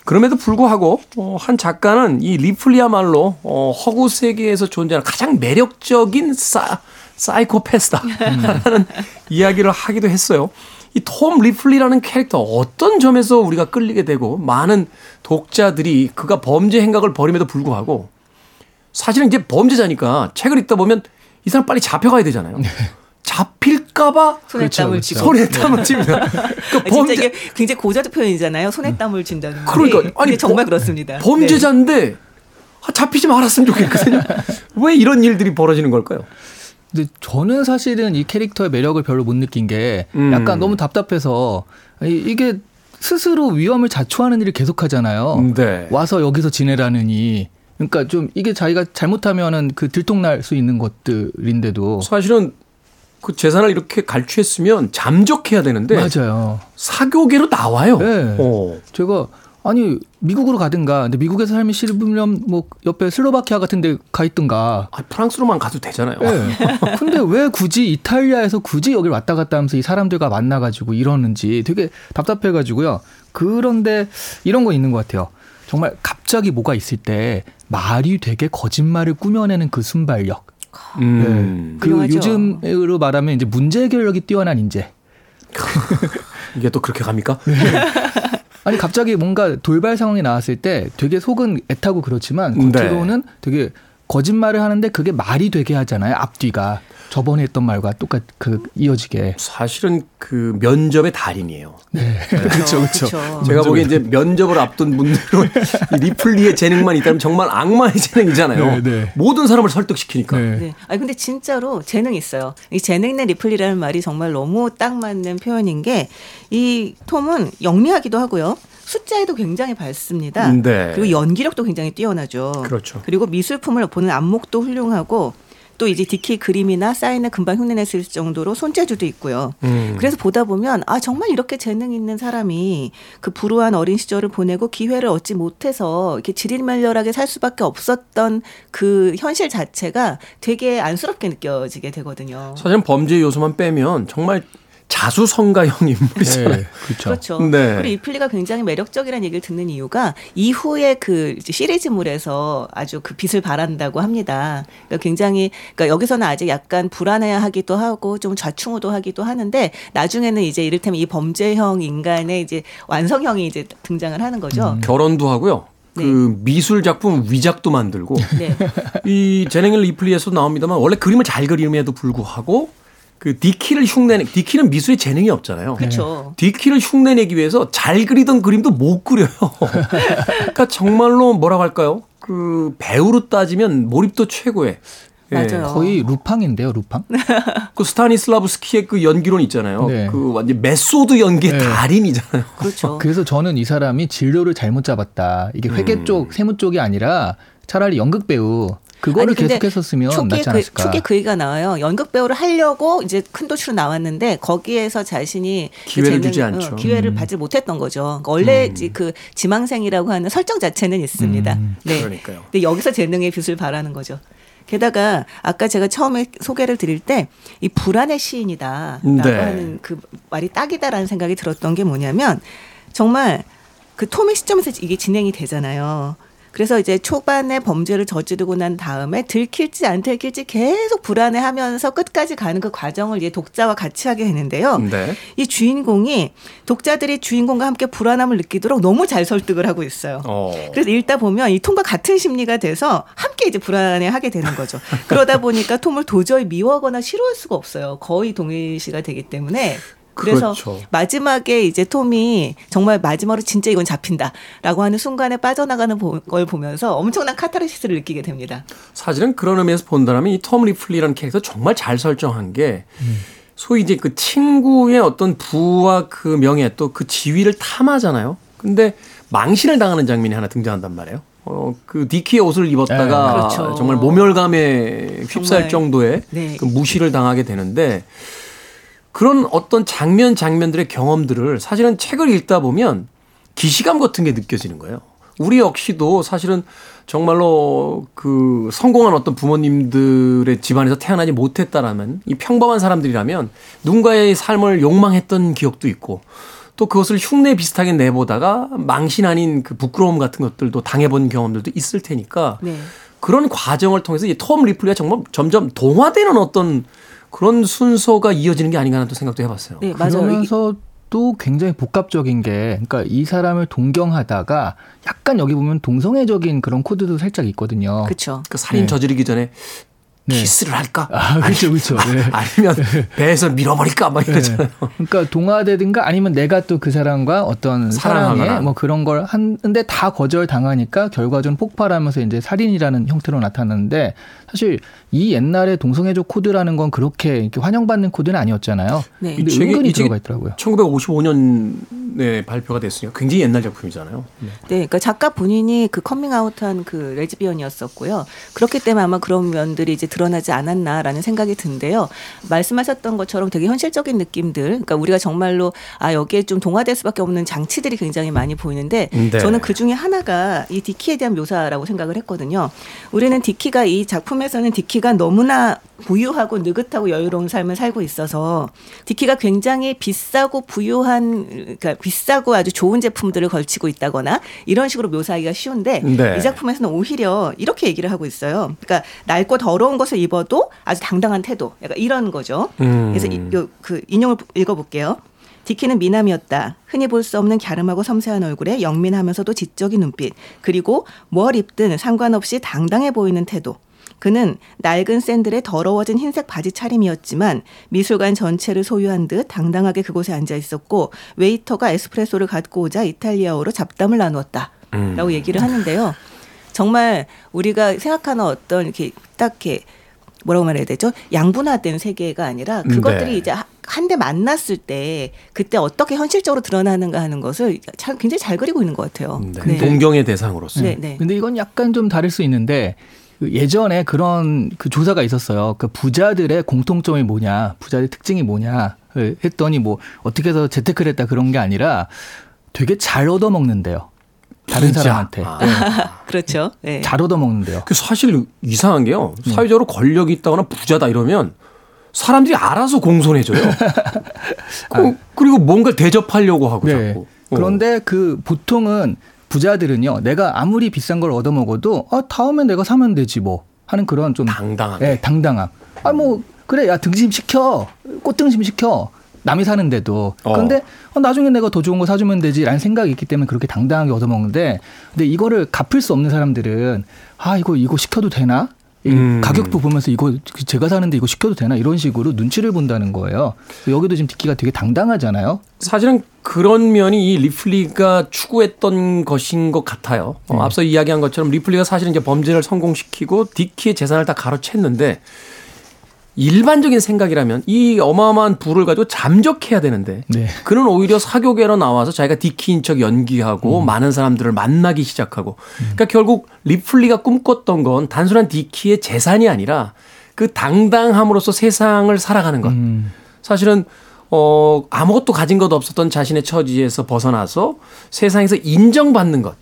Speaker 1: 그럼에도 불구하고 어, 한 작가는 이 리플리야말로 어, 허구 세계에서 존재하는 가장 매력적인 사, 사이코패스다라는 이야기를 하기도 했어요. 이 톰 리플리라는 캐릭터 어떤 점에서 우리가 끌리게 되고 많은 독자들이 그가 범죄 행각을 벌임에도 불구하고 사실은 이제 범죄자니까 책을 읽다 보면 이 사람 빨리 잡혀가야 되잖아요. 잡힐까봐
Speaker 6: 손에
Speaker 7: 그렇죠,
Speaker 6: 땀을
Speaker 7: 그렇죠.
Speaker 6: 쥐고.
Speaker 1: 손에 땀을. 그러니까
Speaker 6: 아, 진짜 이게 굉장히 고자도 표현이잖아요. 손에 땀을 쥔다는 게.
Speaker 1: 그러니까 아니
Speaker 6: 정말
Speaker 1: 범-
Speaker 6: 그렇습니다. 네.
Speaker 1: 범죄자인데 아, 잡히지 말았으면 좋겠거든요. 왜 이런 일들이 벌어지는 걸까요?
Speaker 7: 근데 저는 사실은 이 캐릭터의 매력을 별로 못 느낀 게
Speaker 1: 음.
Speaker 7: 약간 너무 답답해서 이- 이게 스스로 위험을 자초하는 일을 계속 하잖아요.
Speaker 1: 네.
Speaker 7: 와서 여기서 지내라느니. 그러니까 좀 이게 자기가 잘못하면은 그 들통날 수 있는 것들인데도
Speaker 1: 사실은 그 재산을 이렇게 갈취했으면 잠적해야 되는데
Speaker 7: 맞아요.
Speaker 1: 사교계로 나와요.
Speaker 7: 네.
Speaker 1: 어.
Speaker 7: 제가 아니 미국으로 가든가 근데 미국에서 살기 싫으면 뭐 옆에 슬로바키아 같은 데 가 있든가
Speaker 1: 아, 프랑스로만 가도 되잖아요.
Speaker 7: 예. 근데 왜 굳이 이탈리아에서 굳이 여기를 왔다 갔다 하면서 이 사람들과 만나 가지고 이러는지 되게 답답해 가지고요. 그런데 이런 거 있는 것 같아요. 정말 갑자기 뭐가 있을 때 말이 되게 거짓말을 꾸며내는 그 순발력.
Speaker 1: 음.
Speaker 7: 그
Speaker 6: 훌륭하죠.
Speaker 7: 요즘으로 말하면 이제 문제 해결력이 뛰어난 인재.
Speaker 1: 이게 또 그렇게 갑니까?
Speaker 7: 아니 갑자기 뭔가 돌발 상황이 나왔을 때 되게 속은 애타고 그렇지만
Speaker 1: 네.
Speaker 7: 겉으로는 되게 거짓말을 하는데 그게 말이 되게 하잖아요. 앞뒤가 저번에 했던 말과 똑같 그 이어지게.
Speaker 1: 사실은 그 면접의 달인이에요.
Speaker 6: 그렇죠. 그렇죠.
Speaker 1: 제가 보기엔 이제 면접을 앞둔 분들은 이 리플리의 재능만 있다면 정말 악마의 재능이잖아요.
Speaker 7: 네, 네.
Speaker 1: 모든 사람을 설득시키니까.
Speaker 7: 네.
Speaker 6: 네. 아니 근데 진짜로 재능 있어요. 이 재능 있는 리플리라는 말이 정말 너무 딱 맞는 표현인 게 이 톰은 영리하기도 하고요. 숫자에도 굉장히 밝습니다.
Speaker 1: 네.
Speaker 6: 그리고 연기력도 굉장히 뛰어나죠.
Speaker 1: 그렇죠.
Speaker 6: 그리고 미술품을 보는 안목도 훌륭하고 또 이제 디키 그림이나 사인을 금방 흉내낼 수 있을 정도로 손재주도 있고요.
Speaker 1: 음.
Speaker 6: 그래서 보다 보면 아 정말 이렇게 재능 있는 사람이 그 불우한 어린 시절을 보내고 기회를 얻지 못해서 이렇게 지릴멸렬하게 살 수밖에 없었던 그 현실 자체가 되게 안쓰럽게 느껴지게 되거든요.
Speaker 1: 사실은 범죄 요소만 빼면 정말 자수성가형 인물이잖아요.
Speaker 7: 네, 그렇죠.
Speaker 6: 그렇죠.
Speaker 1: 네.
Speaker 6: 그리고 이 플리가 굉장히 매력적이라는 얘기를 듣는 이유가 이후에 그 시리즈물에서 아주 그 빛을 발한다고 합니다. 그러니까 굉장히 그러니까 여기서는 아직 약간 불안해하기도 하고 좀 좌충우도 하기도 하는데 나중에는 이제 이를테면 이 범죄형 인간의 이제 완성형이 이제 등장을 하는 거죠.
Speaker 1: 결혼도 하고요.
Speaker 6: 네.
Speaker 1: 그 미술 작품 위작도 만들고
Speaker 6: 네.
Speaker 1: 이 제네겔 리플리에서 나옵니다만 원래 그림을 잘 그림에도 불구하고 그 디키를 흉내내 디키는 미술에 재능이 없잖아요.
Speaker 6: 그렇죠.
Speaker 1: 디키를 흉내내기 위해서 잘 그리던 그림도 못 그려요. 그러니까 정말로 뭐라고 할까요? 그 배우로 따지면 몰입도 최고의 예.
Speaker 6: 맞아요.
Speaker 7: 거의 루팡인데요, 루팡?
Speaker 1: 그 스타니슬라브스키의 그 연기론 있잖아요.
Speaker 7: 네.
Speaker 1: 그 완전 메소드 연기의
Speaker 7: 네.
Speaker 1: 달인이잖아요.
Speaker 6: 그렇죠.
Speaker 7: 그래서 저는 이 사람이 진로를 잘못 잡았다. 이게 회계
Speaker 1: 음.
Speaker 7: 쪽, 세무 쪽이 아니라 차라리 연극 배우 그거를 계속했었으면
Speaker 6: 초기에
Speaker 7: 낫지
Speaker 6: 그,
Speaker 7: 않았을까.
Speaker 6: 초기에 그 얘기가 나와요. 연극 배우를 하려고 이제 큰 도시로 나왔는데 거기에서 자신이 그
Speaker 1: 기회를
Speaker 6: 재능-
Speaker 1: 주지
Speaker 6: 어,
Speaker 1: 않죠.
Speaker 6: 기회를
Speaker 7: 음.
Speaker 6: 받지 못했던 거죠. 그러니까 원래 이제 그 지망생이라고 하는 설정 자체는 있습니다.
Speaker 7: 음.
Speaker 6: 네.
Speaker 1: 그러니까요.
Speaker 6: 근데 여기서 재능의 빛을 발하는 거죠. 게다가 아까 제가 처음에 소개를 드릴 때 이 불안의 시인이다라고
Speaker 1: 네.
Speaker 6: 하는 그 말이 딱이다라는 생각이 들었던 게 뭐냐면 정말 그 톰의 시점에서 이게 진행이 되잖아요. 그래서 이제 초반에 범죄를 저지르고 난 다음에 들킬지 안 들킬지 계속 불안해하면서 끝까지 가는 그 과정을 이제 독자와 같이 하게 되는데요.
Speaker 1: 네.
Speaker 6: 이 주인공이 독자들이 주인공과 함께 불안함을 느끼도록 너무 잘 설득을 하고 있어요.
Speaker 1: 어.
Speaker 6: 그래서 읽다 보면 이 톰과 같은 심리가 돼서 함께 이제 불안해하게 되는 거죠. 그러다 보니까 톰을 도저히 미워하거나 싫어할 수가 없어요. 거의 동일시가 되기 때문에. 그래서
Speaker 1: 그렇죠.
Speaker 6: 마지막에 이제 톰이 정말 마지막으로 진짜 이건 잡힌다라고 하는 순간에 빠져나가는 보- 걸 보면서 엄청난 카타르시스를 느끼게 됩니다.
Speaker 1: 사실은 그런 의미에서 본다면 이 톰 리플리라는 캐릭터 정말 잘 설정한 게 소위 이제 그 친구의 어떤 부와 그 명예 또 그 지위를 탐하잖아요. 근데 망신을 당하는 장면이 하나 등장한단 말이에요. 어, 그 디키의 옷을 입었다가
Speaker 6: 네, 그렇죠.
Speaker 1: 정말 모멸감에 휩싸일
Speaker 6: 정말.
Speaker 1: 정도의
Speaker 6: 네.
Speaker 1: 그 무시를 당하게 되는데 그런 어떤 장면 장면들의 경험들을 사실은 책을 읽다 보면 기시감 같은 게 느껴지는 거예요. 우리 역시도 사실은 정말로 그 성공한 어떤 부모님들의 집안에서 태어나지 못했다라면 이 평범한 사람들이라면 누군가의 삶을 욕망했던 기억도 있고 또 그것을 흉내 비슷하게 내보다가 망신 아닌 그 부끄러움 같은 것들도 당해본 경험들도 있을 테니까
Speaker 6: 네.
Speaker 1: 그런 과정을 통해서 이톰 리플리가 정말 점점 동화되는 어떤 그런 순서가 이어지는 게 아닌가 하는 또 생각도 해봤어요.
Speaker 6: 네, 맞아요. 이-
Speaker 7: 그러면서 또 굉장히 복합적인 게, 그러니까 이 사람을 동경하다가 약간 여기 보면 동성애적인 그런 코드도 살짝 있거든요.
Speaker 6: 그렇죠.
Speaker 1: 그 살인
Speaker 7: 네.
Speaker 1: 저지르기 전에
Speaker 7: 네.
Speaker 1: 키스를 할까?
Speaker 7: 아, 그렇죠, 그렇죠. 네.
Speaker 1: 아니면 배에서 밀어버릴까? 막 이러잖아요.
Speaker 7: 그러니까 동화되든가 아니면 내가 또 그 사람과 어떤. 사랑에 뭐 그런 걸 하는데 다 거절 당하니까 결과적으로 폭발하면서 이제 살인이라는 형태로 나타났는데 사실 이 옛날에 동성애적 코드라는 건 그렇게 이렇게 환영받는 코드는 아니었잖아요.
Speaker 6: 네.
Speaker 7: 근데
Speaker 1: 이 책이-
Speaker 7: 은근히 들어가 있더라고요.
Speaker 1: 1955년에 발표가 됐으니까 굉장히 옛날 작품이잖아요. 네.
Speaker 6: 네, 그러니까 작가 본인이 그 커밍아웃한 그 레즈비언이었었고요. 그렇기 때문에 아마 그런 면들이 이제 드러나지 않았나라는 생각이 든데요. 말씀하셨던 것처럼 되게 현실적인 느낌들, 그러니까 우리가 정말로 아 여기에 좀 동화될 수밖에 없는 장치들이 굉장히 많이 보이는데
Speaker 1: 네.
Speaker 6: 저는 그 중에 하나가 이 디키에 대한 묘사라고 생각을 했거든요. 우리는 디키가 이 작품에서는 디키가 너무나 부유하고 느긋하고 여유로운 삶을 살고 있어서 디키가 굉장히 비싸고 부유한 그러니까 비싸고 아주 좋은 제품들을 걸치고 있다거나 이런 식으로 묘사하기가 쉬운데
Speaker 1: 네.
Speaker 6: 이 작품에서는 오히려 이렇게 얘기를 하고 있어요. 그러니까 낡고 더러운 것을 입어도 아주 당당한 태도. 약간 이런 거죠.
Speaker 1: 음.
Speaker 6: 그래서 이, 요, 그 인용을 읽어볼게요. 디키는 미남이었다. 흔히 볼 수 없는 갸름하고 섬세한 얼굴에 영민하면서도 지적인 눈빛. 그리고 뭘 입든 상관없이 당당해 보이는 태도. 그는 낡은 샌들에 더러워진 흰색 바지 차림이었지만 미술관 전체를 소유한 듯 당당하게 그곳에 앉아 있었고 웨이터가 에스프레소를 갖고 오자 이탈리아어로 잡담을 나누었다.
Speaker 1: 음.
Speaker 6: 라고 얘기를 하는데요. 정말 우리가 생각하는 어떤 이렇게 딱 이렇게 뭐라고 말해야 되죠? 양분화된 세계가 아니라 그것들이
Speaker 1: 네.
Speaker 6: 이제 한대 만났을 때 그때 어떻게 현실적으로 드러나는가 하는 것을 참 굉장히 잘 그리고 있는 것 같아요.
Speaker 1: 네. 동경의 대상으로서.
Speaker 6: 네, 네.
Speaker 7: 근데 이건 약간 좀 다를 수 있는데 그 예전에 그런 그 조사가 있었어요. 그 부자들의 공통점이 뭐냐, 부자의 특징이 뭐냐 했더니 뭐 어떻게 해서 재테크를 했다 그런 게 아니라 되게 잘 얻어먹는데요. 다른
Speaker 1: 진짜?
Speaker 7: 사람한테
Speaker 1: 아.
Speaker 7: 네,
Speaker 6: 그렇죠. 네.
Speaker 7: 잘 얻어먹는데요.
Speaker 1: 그 사실 이상한 게요.
Speaker 7: 네.
Speaker 1: 사회적으로 권력이 있다거나 부자다 이러면 사람들이 알아서 공손해져요. 그, 그리고 뭔가 대접하려고 하고
Speaker 7: 네.
Speaker 1: 자꾸. 어.
Speaker 7: 그런데 그 보통은 부자들은요, 내가 아무리 비싼 걸 얻어먹어도 아 다음엔 내가 사면 되지 뭐 하는 그런 좀
Speaker 1: 당당하게.
Speaker 7: 예, 당당함. 아 뭐 그래, 야 등심 시켜, 꽃등심 시켜. 남이 사는데도
Speaker 1: 어.
Speaker 7: 그런데 어, 나중에 내가 더 좋은 거 사주면 되지라는 생각이 있기 때문에 그렇게 당당하게 얻어먹는데 근데 이거를 갚을 수 없는 사람들은 아 이거 이거 시켜도 되나 이
Speaker 1: 음.
Speaker 7: 가격도 보면서 이거 제가 사는데 이거 시켜도 되나 이런 식으로 눈치를 본다는 거예요. 여기도 지금 디키가 되게 당당하잖아요.
Speaker 1: 사실은 그런 면이 이 리플리가 추구했던 것인 것 같아요. 어,
Speaker 7: 네.
Speaker 1: 앞서 이야기한 것처럼 리플리가 사실은 이제 범죄를 성공시키고 디키의 재산을 다 가로챘는데 일반적인 생각이라면 이 어마어마한 부를 가지고 잠적해야 되는데
Speaker 7: 네.
Speaker 1: 그는 오히려 사교계로 나와서 자기가 디키인 척 연기하고 많은 사람들을 만나기 시작하고 그러니까 결국 리플리가 꿈꿨던 건 단순한 디키의 재산이 아니라 그 당당함으로써 세상을 살아가는 것. 사실은 어 아무것도 가진 것 없었던 자신의 처지에서 벗어나서 세상에서 인정받는 것.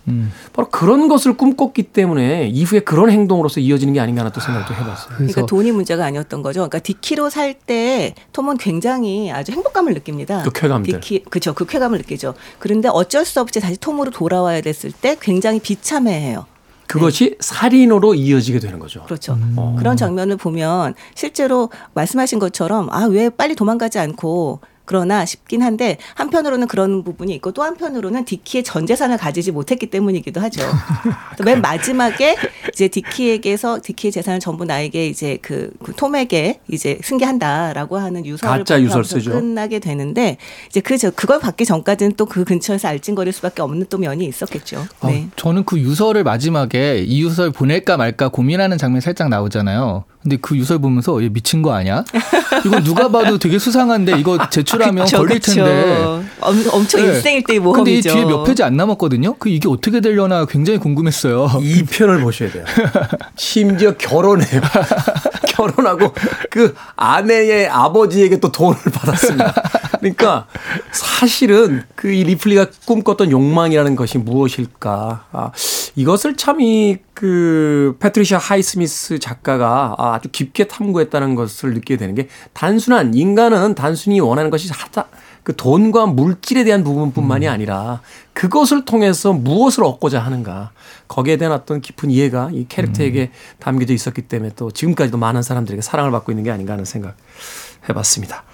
Speaker 1: 바로 그런 것을 꿈꿨기 때문에 이후에 그런 행동으로서 이어지는 게 아닌가 하는 또 생각도 해봤어요.
Speaker 7: 그래서
Speaker 6: 그러니까 돈이 문제가 아니었던 거죠. 그러니까 디키로 살 때 톰은 굉장히 아주 행복감을 느낍니다.
Speaker 1: 그 쾌감들.
Speaker 6: 디키 그렇죠. 그 쾌감을 느끼죠. 그런데 어쩔 수 없이 다시 톰으로 돌아와야 됐을 때 굉장히 비참해해요.
Speaker 1: 그것이 살인으로 이어지게 되는 거죠.
Speaker 6: 그렇죠. 그런 장면을 보면 실제로 말씀하신 것처럼 아 왜 빨리 도망가지 않고 그러나 싶긴 한데 한편으로는 그런 부분이 있고 또 한편으로는 디키의 전 재산을 가지지 못했기 때문이기도 하죠. 그래서 맨 마지막에 이제 디키에게서 디키의 재산을 전부 나에게 이제 그, 그 톰에게 이제 승계한다라고 하는 유서를
Speaker 1: 가짜 유서를
Speaker 6: 발표하면서
Speaker 1: 쓰죠.
Speaker 6: 끝나게 되는데 이제 그 저- 그걸 받기 전까지는 또 그 근처에서 알찡거릴 수밖에 없는 또 면이 있었겠죠.
Speaker 7: 아,
Speaker 6: 네.
Speaker 7: 저는 그 유서를 마지막에 이 유서를 보낼까 말까 고민하는 장면이 살짝 나오잖아요. 근데 그 유서를 보면서 얘 미친 거 아니야? 이거 누가 봐도 되게 수상한데 이거 제출하면
Speaker 6: 그쵸,
Speaker 7: 걸릴
Speaker 6: 그쵸.
Speaker 7: 텐데.
Speaker 6: 엄, 엄청
Speaker 7: 네.
Speaker 6: 일생일대의
Speaker 7: 근데 이
Speaker 6: 모험이죠.
Speaker 7: 뒤에 몇 페이지 안 남았거든요. 그 이게 어떻게 되려나 굉장히 궁금했어요.
Speaker 1: 이 편을 보셔야 돼요. 심지어 결혼해요. 결혼하고 그 아내의 아버지에게 또 돈을 받았습니다. 그러니까 사실은 그 이 리플리가 꿈꿨던 욕망이라는 것이 무엇일까? 아, 이것을 참 이 그 패트리샤 하이스미스 작가가 아, 아주 깊게 탐구했다는 것을 느끼게 되는 게 단순한 인간은 단순히 원하는 것이 하다 그 돈과 물질에 대한 부분뿐만이 아니라 그것을 통해서 무엇을 얻고자 하는가 거기에 대한 어떤 깊은 이해가 이 캐릭터에게 담겨져 있었기 때문에 또 지금까지도 많은 사람들에게 사랑을 받고 있는 게 아닌가 하는 생각 해봤습니다.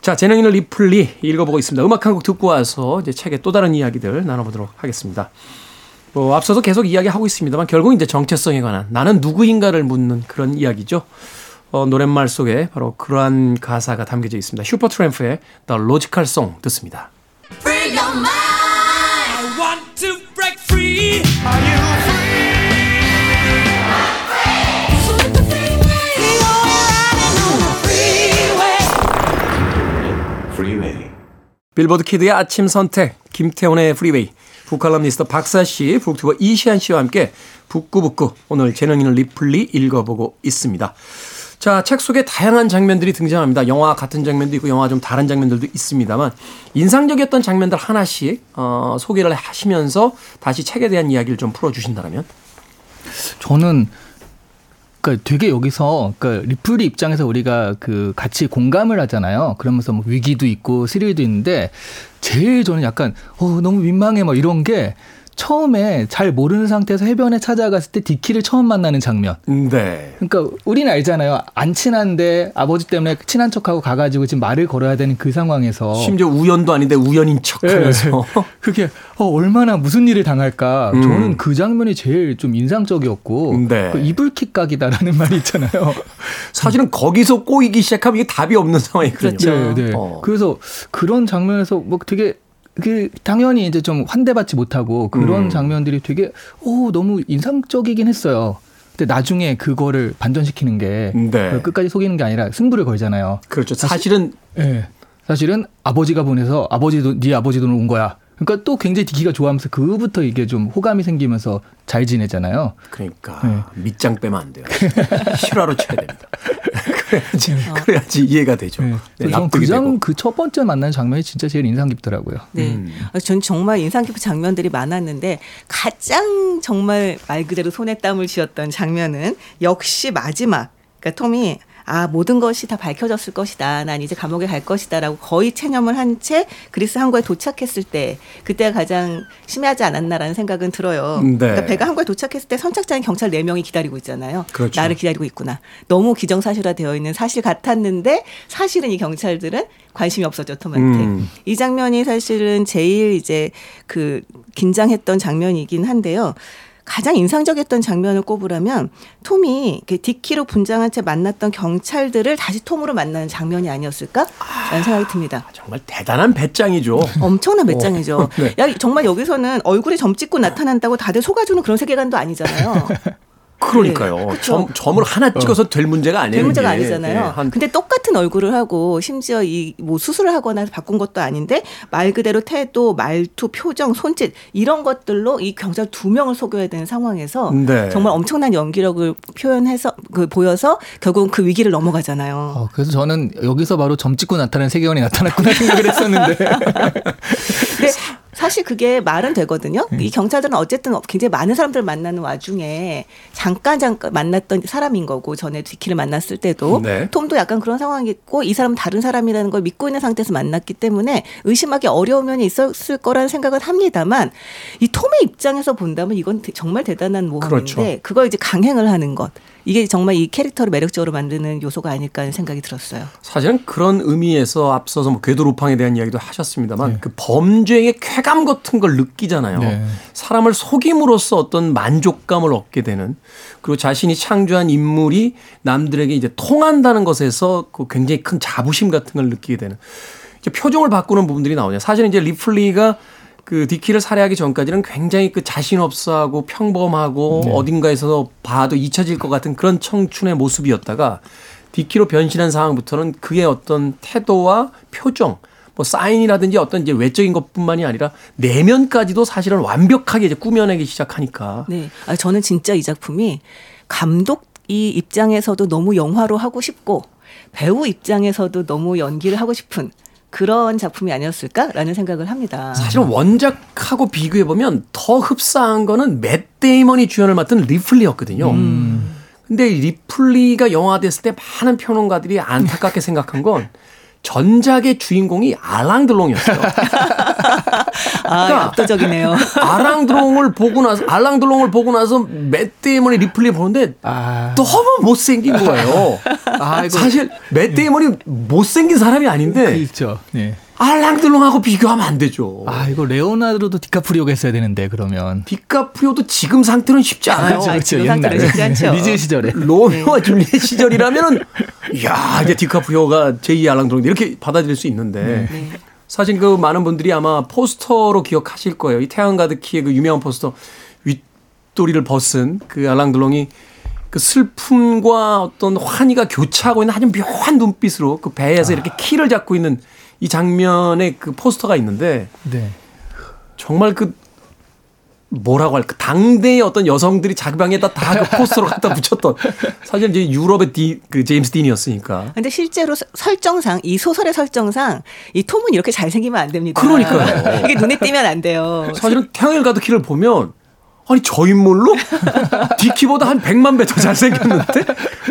Speaker 1: 자, 재능인을 리플리 읽어보고 있습니다. 음악 한 곡 듣고 와서 이제 책의 또 다른 이야기들 나눠보도록 하겠습니다. 뭐 앞서도 계속 이야기하고 있습니다만 결국 이제 정체성에 관한 나는 누구인가를 묻는 그런 이야기죠. 어, 노랫말 속에 바로 그러한 가사가 담겨져 있습니다. 슈퍼트램프의 The Logical Song 듣습니다. 빌보드 키드의 아침 선택 김태훈의 프리웨이 북칼럼니스트 박사 씨, 북튜버 이시한 씨와 함께 북끄북끄 오늘 재능 있는 리플리 읽어보고 있습니다. 자, 책 속에 다양한 장면들이 등장합니다. 영화 같은 장면도 있고 영화 좀 다른 장면들도 있습니다만 인상적이었던 장면들 하나씩 어, 소개를 하시면서 다시 책에 대한 이야기를 좀 풀어 주신다면
Speaker 7: 저는 그러니까 되게 여기서 그러니까 리플리 입장에서 우리가 그 같이 공감을 하잖아요. 그러면서 뭐 위기도 있고 스릴도 있는데 제일 저는 약간 어 너무 민망해 뭐 이런 게 처음에 잘 모르는 상태에서 해변에 찾아갔을 때 디키를 처음 만나는 장면.
Speaker 1: 네.
Speaker 7: 그러니까 우리는 알잖아요. 안 친한데 아버지 때문에 친한 척하고 가가지고 지금 말을 걸어야 되는 그 상황에서
Speaker 1: 심지어 우연도 아닌데 우연인 척하면서
Speaker 7: 그게 어, 얼마나 무슨 일을 당할까.
Speaker 1: 음.
Speaker 7: 저는 그 장면이 제일 좀 인상적이었고
Speaker 1: 네.
Speaker 7: 그 이불킥 각이다라는 말이 있잖아요.
Speaker 1: 사실은 거기서 꼬이기 시작하면 이게 답이 없는 상황이거든요.
Speaker 6: 그렇죠.
Speaker 7: 네, 네.
Speaker 1: 어.
Speaker 7: 그래서 그런 장면에서 뭐 되게 그 당연히 이제 좀 환대받지 못하고 그런
Speaker 1: 음.
Speaker 7: 장면들이 되게 오 너무 인상적이긴 했어요. 근데 나중에 그거를 반전시키는 게
Speaker 1: 네.
Speaker 7: 끝까지 속이는 게 아니라 승부를 걸잖아요.
Speaker 1: 그렇죠. 사실은
Speaker 7: 예. 사실은 아버지가 보내서 아버지도 네 아버지 돈을 온 거야. 그러니까 또 굉장히 디키가 좋아하면서 그부터 이게 좀 호감이 생기면서 잘 지내잖아요.
Speaker 1: 그러니까
Speaker 7: 네.
Speaker 1: 밑장 빼면 안 돼요. 실화로 쳐야 됩니다. 그래야지 그래야지 이해가 되죠.
Speaker 7: 네.
Speaker 1: 네.
Speaker 7: 그장 그 첫 번째 만난 장면이 진짜 제일 인상 깊더라고요.
Speaker 6: 네.
Speaker 1: 음.
Speaker 6: 아, 전 정말 인상 깊은 장면들이 많았는데 가장 정말 말 그대로 손에 땀을 쥐었던 장면은 역시 마지막. 그러니까 톰이 아 모든 것이 다 밝혀졌을 것이다. 난 이제 감옥에 갈 것이다라고 거의 체념을 한 채 그리스 항구에 도착했을 때 그때가 가장 심하지 않았나라는 생각은 들어요.
Speaker 1: 네.
Speaker 6: 그러니까 배가 항구에 도착했을 때 선착장에 경찰 4 명이 기다리고 있잖아요.
Speaker 1: 그렇죠.
Speaker 6: 나를 기다리고 있구나. 너무 기정사실화되어 있는 사실 같았는데 사실은 이 경찰들은 관심이 없었죠 톰한테.
Speaker 1: 음.
Speaker 6: 이 장면이 사실은 제일 이제 그 긴장했던 장면이긴 한데요. 가장 인상적이었던 장면을 꼽으라면 톰이 그 디키로 분장한 채 만났던 경찰들을 다시 톰으로 만나는 장면이 아니었을까라는 생각이 듭니다.
Speaker 1: 정말 대단한 배짱이죠.
Speaker 6: 엄청난 배짱이죠.
Speaker 1: 네.
Speaker 6: 야 정말 여기서는 얼굴에 점 찍고 나타난다고 다들 속아주는 그런 세계관도 아니잖아요.
Speaker 1: 그러니까요.
Speaker 6: 네.
Speaker 1: 점, 점을 하나 찍어서 될 문제가 아니에요.
Speaker 6: 될 문제가. 아니잖아요.
Speaker 1: 예, 한
Speaker 6: 근데 똑같은 얼굴을 하고 심지어 이 뭐 수술을 하거나 바꾼 것도 아닌데 말 그대로 태도, 말투, 표정, 손짓 이런 것들로 이 경찰 두 명을 속여야 되는 상황에서
Speaker 1: 네.
Speaker 6: 정말 엄청난 연기력을 표현해서 그 보여서 결국은 그 위기를 넘어가잖아요.
Speaker 7: 어, 그래서 저는 여기서 바로 점 찍고 나타나는 세계관이 나타났구나 생각을 했었는데.
Speaker 6: 근데 사실 그게 말은 되거든요.
Speaker 1: 음.
Speaker 6: 이 경찰들은 어쨌든 굉장히 많은 사람들을 만나는 와중에 잠깐 잠깐 만났던 사람인 거고 전에 디키를 만났을 때도
Speaker 1: 네.
Speaker 6: 톰도 약간 그런 상황이있고 이 사람은 다른 사람이라는 걸 믿고 있는 상태에서 만났기 때문에 의심하기 어려운 면이 있었을 거라는 생각은 합니다만 이 톰의 입장에서 본다면 이건 대- 정말 대단한 모험인데
Speaker 1: 그렇죠.
Speaker 6: 그걸 이제 강행을 하는 것 이게 정말 이 캐릭터를 매력적으로 만드는 요소가 아닐까 하는 생각이 들었어요.
Speaker 1: 사실은 그런 의미에서 앞서서 뭐 궤도 루팡에 대한 이야기도 하셨습니다만
Speaker 7: 네.
Speaker 1: 그 범죄의 쾌감 같은 걸 느끼잖아요.
Speaker 7: 네.
Speaker 1: 사람을 속임으로써 어떤 만족감을 얻게 되는 그리고 자신이 창조한 인물이 남들에게 이제 통한다는 것에서 그 굉장히 큰 자부심 같은 걸 느끼게 되는 이제 표정을 바꾸는 부분들이 나오냐. 사실은 이제 리플리가 그 디키를 살해하기 전까지는 굉장히 그 자신 없어하고 평범하고 어딘가에서 봐도 잊혀질 것 같은 그런 청춘의 모습이었다가 디키로 변신한 상황부터는 그의 어떤 태도와 표정, 뭐 사인이라든지 어떤 이제 외적인 것뿐만이 아니라 내면까지도 사실은 완벽하게 이제 꾸며내기 시작하니까
Speaker 6: 네. 아, 저는 진짜 이 작품이 감독 이 입장에서도 너무 영화로 하고 싶고 배우 입장에서도 너무 연기를 하고 싶은 그런 작품이 아니었을까라는 생각을 합니다.
Speaker 1: 사실은 원작하고 비교해 보면 더 흡사한 거는 맷 데이먼이 주연을 맡은 리플리였거든요. 근데 이 리플리가 영화 됐을 때 많은 평론가들이 안타깝게 생각한 건 전작의 주인공이 알랑드롱이었어요.
Speaker 6: 아,
Speaker 1: 그러니까
Speaker 6: 압도적이네요.
Speaker 1: 알랑드롱을 보고 나서 알랑드롱을 보고 나서 맷 데이먼이 리플리 보는데
Speaker 7: 아,
Speaker 1: 너무 못생긴 거예요.
Speaker 7: 아, 이거
Speaker 1: 사실 맷 데이먼이 못생긴 사람이 아닌데
Speaker 7: 그렇죠. 네.
Speaker 1: 알랑드롱하고 비교하면 안 되죠.
Speaker 7: 아, 이거 레오나르도 디카프리오가 했어야 되는데 그러면.
Speaker 1: 디카프리오도 지금 상태는 쉽지 않아요.
Speaker 6: 그렇죠. 지금 상태는 쉽지 않죠.
Speaker 7: 리즈 시절에.
Speaker 1: 로미오와 줄리엣 시절이라면은 야 이제 디카프리오가 제2 알랑드롱 이렇게 받아들일 수 있는데
Speaker 6: 네.
Speaker 1: 사실 그 많은 분들이 아마 포스터로 기억하실 거예요. 이 태양 가득히의 그 유명한 포스터 윗도리를 벗은 그 알랑드롱이 그 슬픔과 어떤 환희가 교차하고 있는 아주 묘한 눈빛으로 그 배에서 이렇게 키를 잡고 있는 이 장면의 그 포스터가 있는데
Speaker 7: 네.
Speaker 1: 정말 그 뭐라고 할까 당대의 어떤 여성들이 자기 방에다 다 그 포스터로 갖다 붙였던 사실 이제 유럽의 디, 그 제임스 딘이었으니까
Speaker 6: 근데 실제로 서- 설정상 이 소설의 설정상 이 톰은 이렇게 잘생기면 안 됩니다.
Speaker 1: 그러니까요.
Speaker 6: 이게 눈에 띄면 안 돼요.
Speaker 1: 사실은 태양을 가득히를 보면 아니 저 인물로 디키보다 한 100만 배 더 잘생겼는데?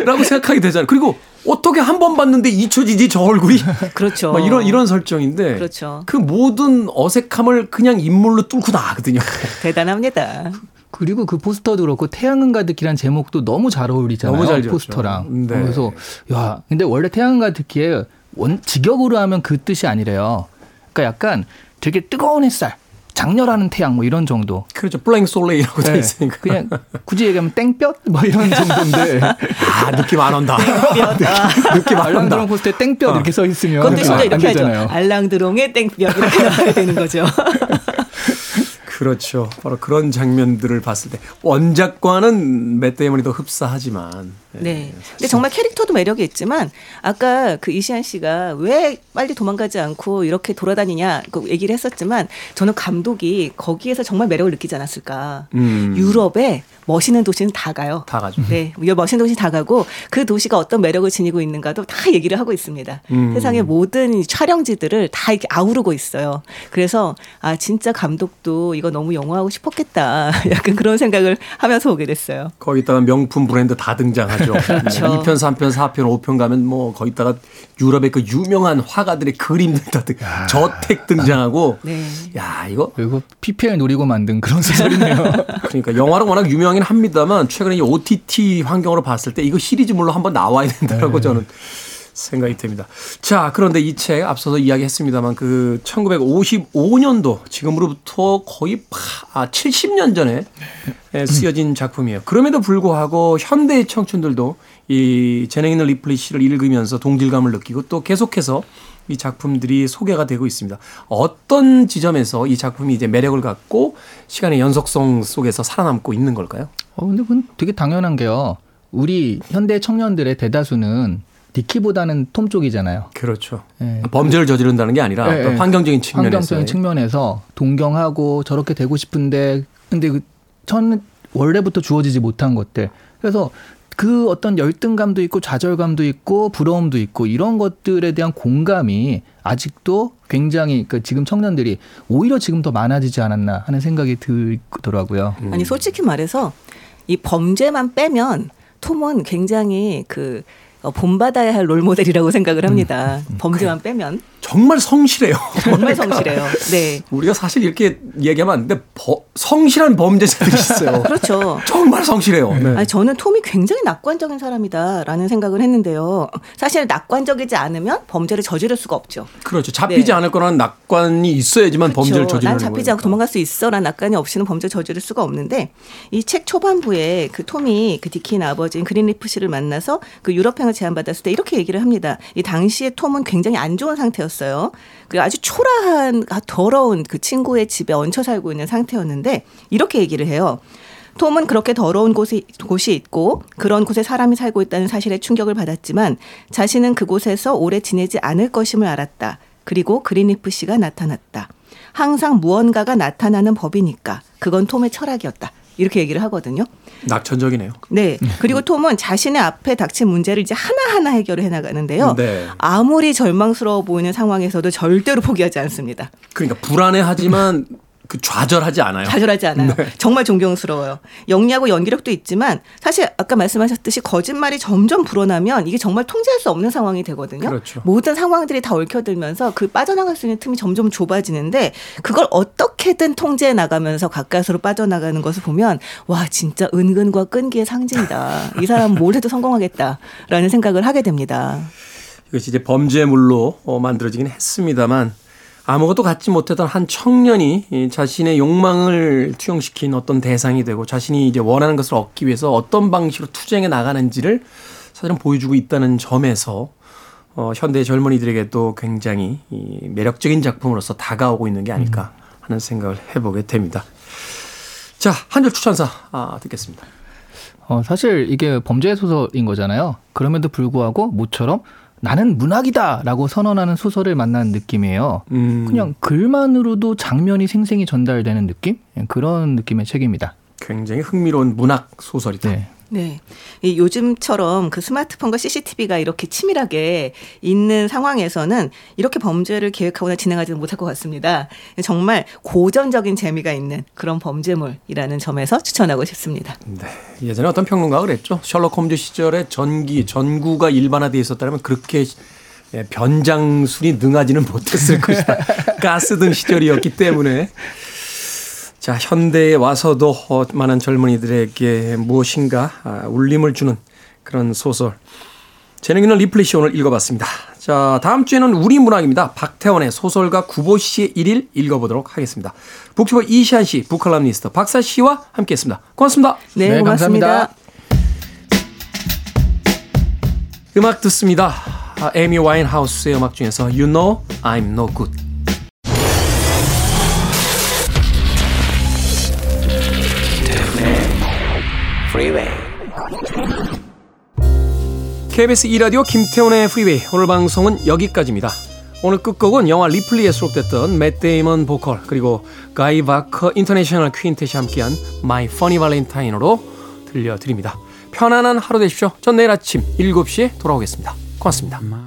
Speaker 1: 라고 생각하게 되잖아요. 그리고 어떻게 한 번 봤는데 잊혀지지 저 얼굴이?
Speaker 6: 그렇죠.
Speaker 1: 막 이런 이런 설정인데
Speaker 6: 그렇죠.
Speaker 1: 그 모든 어색함을 그냥 인물로 뚫고 나가거든요.
Speaker 6: 대단합니다.
Speaker 7: 그리고 그 포스터도 그렇고 태양은 가득히란 제목도 너무 잘 어울리잖아요.
Speaker 1: 너무 잘.
Speaker 7: 포스터랑.
Speaker 1: 네.
Speaker 7: 그래서 야, 근데 원래 태양은 가득히에 원 직역으로 하면 그 뜻이 아니래요. 그러니까 약간 되게 뜨거운 햇살, 작열하는 태양 뭐 이런 정도.
Speaker 1: 그렇죠. Plein Soleil라고 돼
Speaker 7: 네.
Speaker 1: 있으니까.
Speaker 7: 그냥 굳이 얘기하면 땡볕 뭐 이런 정도인데.
Speaker 1: 아, 느낌 안 온다. 느낌 안 온다.
Speaker 7: 알랑드롱 포스터에 땡볕 이렇게 써 있으면
Speaker 6: 그것도 진짜
Speaker 7: 안
Speaker 6: 이렇게 하죠.
Speaker 7: 되잖아요.
Speaker 6: 알랑드롱의 땡볕 이렇게 나와야 되는 거죠.
Speaker 1: 그렇죠. 바로 그런 장면들을 봤을 때 원작과는 맷 데이먼이 더 흡사하지만
Speaker 6: 네. 근데 정말 캐릭터도 매력이 있지만 아까 그 이시안 씨가 왜 빨리 도망가지 않고 이렇게 돌아다니냐 그 얘기를 했었지만 저는 감독이 거기에서 정말 매력을 느끼지 않았을까.
Speaker 1: 음.
Speaker 6: 유럽에 멋있는 도시는 다 가요.
Speaker 1: 다 가죠.
Speaker 6: 네, 멋있는 도시 다 가고 그 도시가 어떤 매력을 지니고 있는가도 다 얘기를 하고 있습니다.
Speaker 1: 음.
Speaker 6: 세상의 모든 촬영지들을 다 이렇게 아우르고 있어요. 그래서 아 진짜 감독도 이거 너무 영화하고 싶었겠다. 약간 그런 생각을 하면서 보게 됐어요.
Speaker 1: 거기다가 명품 브랜드 다 등장하죠.
Speaker 6: 그렇죠.
Speaker 1: 2편, 3편, 4편, 5편 가면 뭐 거기다가 유럽의 그 유명한 화가들의 그림들 다 등, 저택 등장하고
Speaker 6: 네.
Speaker 1: 야, 이거
Speaker 7: 그리고 PPL 노리고 만든 그런 소설이네요.
Speaker 1: 그러니까 영화로 워낙 유명하긴 합니다만 최근에 이 OTT 환경으로 봤을 때 이거 시리즈물로 한번 나와야 된다라고 저는 생각이 됩니다. 자, 그런데 이 책 앞서서 이야기했습니다만 그 1955년도 지금으로부터 거의 파, 아, 70년 전에 에, 쓰여진 작품이에요. 그럼에도 불구하고 현대의 청춘들도 이 재능 있는 리플리 씨를 읽으면서 동질감을 느끼고 또 계속해서 이 작품들이 소개가 되고 있습니다. 어떤 지점에서 이 작품이 이제 매력을 갖고 시간의 연속성 속에서 살아남고 있는 걸까요?
Speaker 7: 어, 근데 그건 되게 당연한 게요. 우리 현대 청년들의 대다수는 디키보다는 톰 쪽이잖아요.
Speaker 1: 그렇죠.
Speaker 7: 예.
Speaker 1: 범죄를 저지른다는 게 아니라
Speaker 7: 예, 예.
Speaker 1: 환경적인 측면에서
Speaker 7: 환경적인 측면에서 동경하고 저렇게 되고 싶은데 근데 그 전 원래부터 주어지지 못한 것들. 그래서 그 어떤 열등감도 있고 좌절감도 있고 부러움도 있고 이런 것들에 대한 공감이 아직도 굉장히 그 지금 청년들이 오히려 지금 더 많아지지 않았나 하는 생각이 들더라고요.
Speaker 6: 아니 솔직히 말해서 이 범죄만 빼면 톰은 굉장히 그 어, 본받아야 할 롤모델이라고 생각을 합니다. 범죄만 빼면
Speaker 1: 정말 성실해요.
Speaker 6: 정말 성실해요. 네.
Speaker 1: 우리가 사실 이렇게 얘기하면 안 되는데 버- 성실한 범죄자들이 있어요.
Speaker 6: 그렇죠.
Speaker 1: 정말 성실해요. 네.
Speaker 6: 아니, 저는 톰이 굉장히 낙관적인 사람이다라는 생각을 했는데요. 사실 낙관적이지 않으면 범죄를 저지를 수가 없죠.
Speaker 1: 그렇죠. 잡히지
Speaker 6: 네.
Speaker 1: 않을 거라는 낙관이 있어야지만 범죄를
Speaker 6: 그렇죠.
Speaker 1: 저지르는
Speaker 6: 난 잡히지
Speaker 1: 거예요.
Speaker 6: 않고 도망갈 수 있어라는 낙관이 없이는 범죄 저지를 수가 없는데 이 책 초반부에 그 톰이 그 디키의 아버지인 그린리프 씨를 만나서 그 유럽 행을 제안받았을 때 이렇게 얘기를 합니다. 이 당시에 톰은 굉장히 안 좋은 상태였어요. 그 아주 초라한 아, 더러운 그 친구의 집에 얹혀 살고 있는 상태였는데 이렇게 얘기를 해요. 톰은 그렇게 더러운 곳이, 곳이 있고 그런 곳에 사람이 살고 있다는 사실에 충격을 받았지만 자신은 그곳에서 오래 지내지 않을 것임을 알았다. 그리고 그린리프 씨가 나타났다. 항상 무언가가 나타나는 법이니까 그건 톰의 철학이었다. 이렇게 얘기를 하거든요.
Speaker 1: 낙천적이네요.
Speaker 6: 네. 그리고 톰은 자신의 앞에 닥친 문제를 이제 하나하나 해결을 해 나가는데요.
Speaker 1: 네.
Speaker 6: 아무리 절망스러워 보이는 상황에서도 절대로 포기하지 않습니다.
Speaker 1: 그러니까 불안해하지만 그 좌절하지 않아요.
Speaker 6: 좌절하지 않아요.
Speaker 1: 네.
Speaker 6: 정말 존경스러워요. 영리하고 연기력도 있지만 사실 아까 말씀하셨듯이 거짓말이 점점 불어나면 이게 정말 통제할 수 없는 상황이 되거든요.
Speaker 1: 그렇죠.
Speaker 6: 모든 상황들이 다 얽혀들면서 그 빠져나갈 수 있는 틈이 점점 좁아지는데 그걸 어떻게든 통제해 나가면서 가까스로 빠져나가는 것을 보면 와 진짜 은근과 끈기의 상징이다. 이 사람 뭘 해도 성공하겠다라는 생각을 하게 됩니다.
Speaker 1: 이것이 이제 범죄물로 어, 만들어지긴 했습니다만 아무것도 갖지 못했던 한 청년이 이 자신의 욕망을 투영시킨 어떤 대상이 되고 자신이 이제 원하는 것을 얻기 위해서 어떤 방식으로 투쟁해 나가는지를 사실은 보여주고 있다는 점에서 어, 현대 젊은이들에게도 굉장히 이 매력적인 작품으로서 다가오고 있는 게 아닐까 하는 생각을 해보게 됩니다. 자, 한 줄 추천사 아, 듣겠습니다.
Speaker 7: 어, 사실 이게 범죄 소설인 거잖아요. 그럼에도 불구하고 모처럼 나는 문학이다라고 선언하는 소설을 만난 느낌이에요.
Speaker 1: 음,
Speaker 7: 그냥 글만으로도 장면이 생생히 전달되는 느낌? 예, 그런 느낌의 책입니다.
Speaker 1: 굉장히 흥미로운 문학 소설이다.
Speaker 7: 네.
Speaker 6: 네. 이 요즘처럼 그 스마트폰과 CCTV가 이렇게 치밀하게 있는 상황에서는 이렇게 범죄를 계획하거나 진행하지는 못할 것 같습니다. 정말 고전적인 재미가 있는 그런 범죄물이라는 점에서 추천하고 싶습니다.
Speaker 1: 네. 예전에 어떤 평론가가 그랬죠. 셜록 홈즈 시절에 전기, 전구가 일반화되어 있었다면 그렇게 예, 변장술이 능하지는 못했을 것이다. 가스 등 시절이었기 때문에. 자, 현대에 와서도 어, 많은 젊은이들에게 무엇인가 아, 울림을 주는 그런 소설. 재능 있는 리플리 씨 오늘 읽어봤습니다. 자, 다음 주에는 우리 문학입니다. 박태원의 소설가 구보 씨의 일일 읽어보도록 하겠습니다. 북튜버 이시안 씨, 북칼럼니스트 박사 씨와 함께했습니다. 고맙습니다.
Speaker 6: 네,
Speaker 7: 네,
Speaker 6: 고맙습니다.
Speaker 7: 감사합니다.
Speaker 1: 음악 듣습니다. 아, 에미 와인하우스의 음악 중에서 You Know I'm No Good. KBS 2라디오 김태훈의 프리웨이 오늘 방송은 여기까지입니다. 오늘 끝곡은 영화 리플리에 수록됐던 맷 데이먼 보컬 그리고 Guy Barker International Quintet이 함께한 My Funny Valentine으로 들려드립니다. 편안한 하루 되십시오. 전 내일 아침 7시에 돌아오겠습니다. 고맙습니다.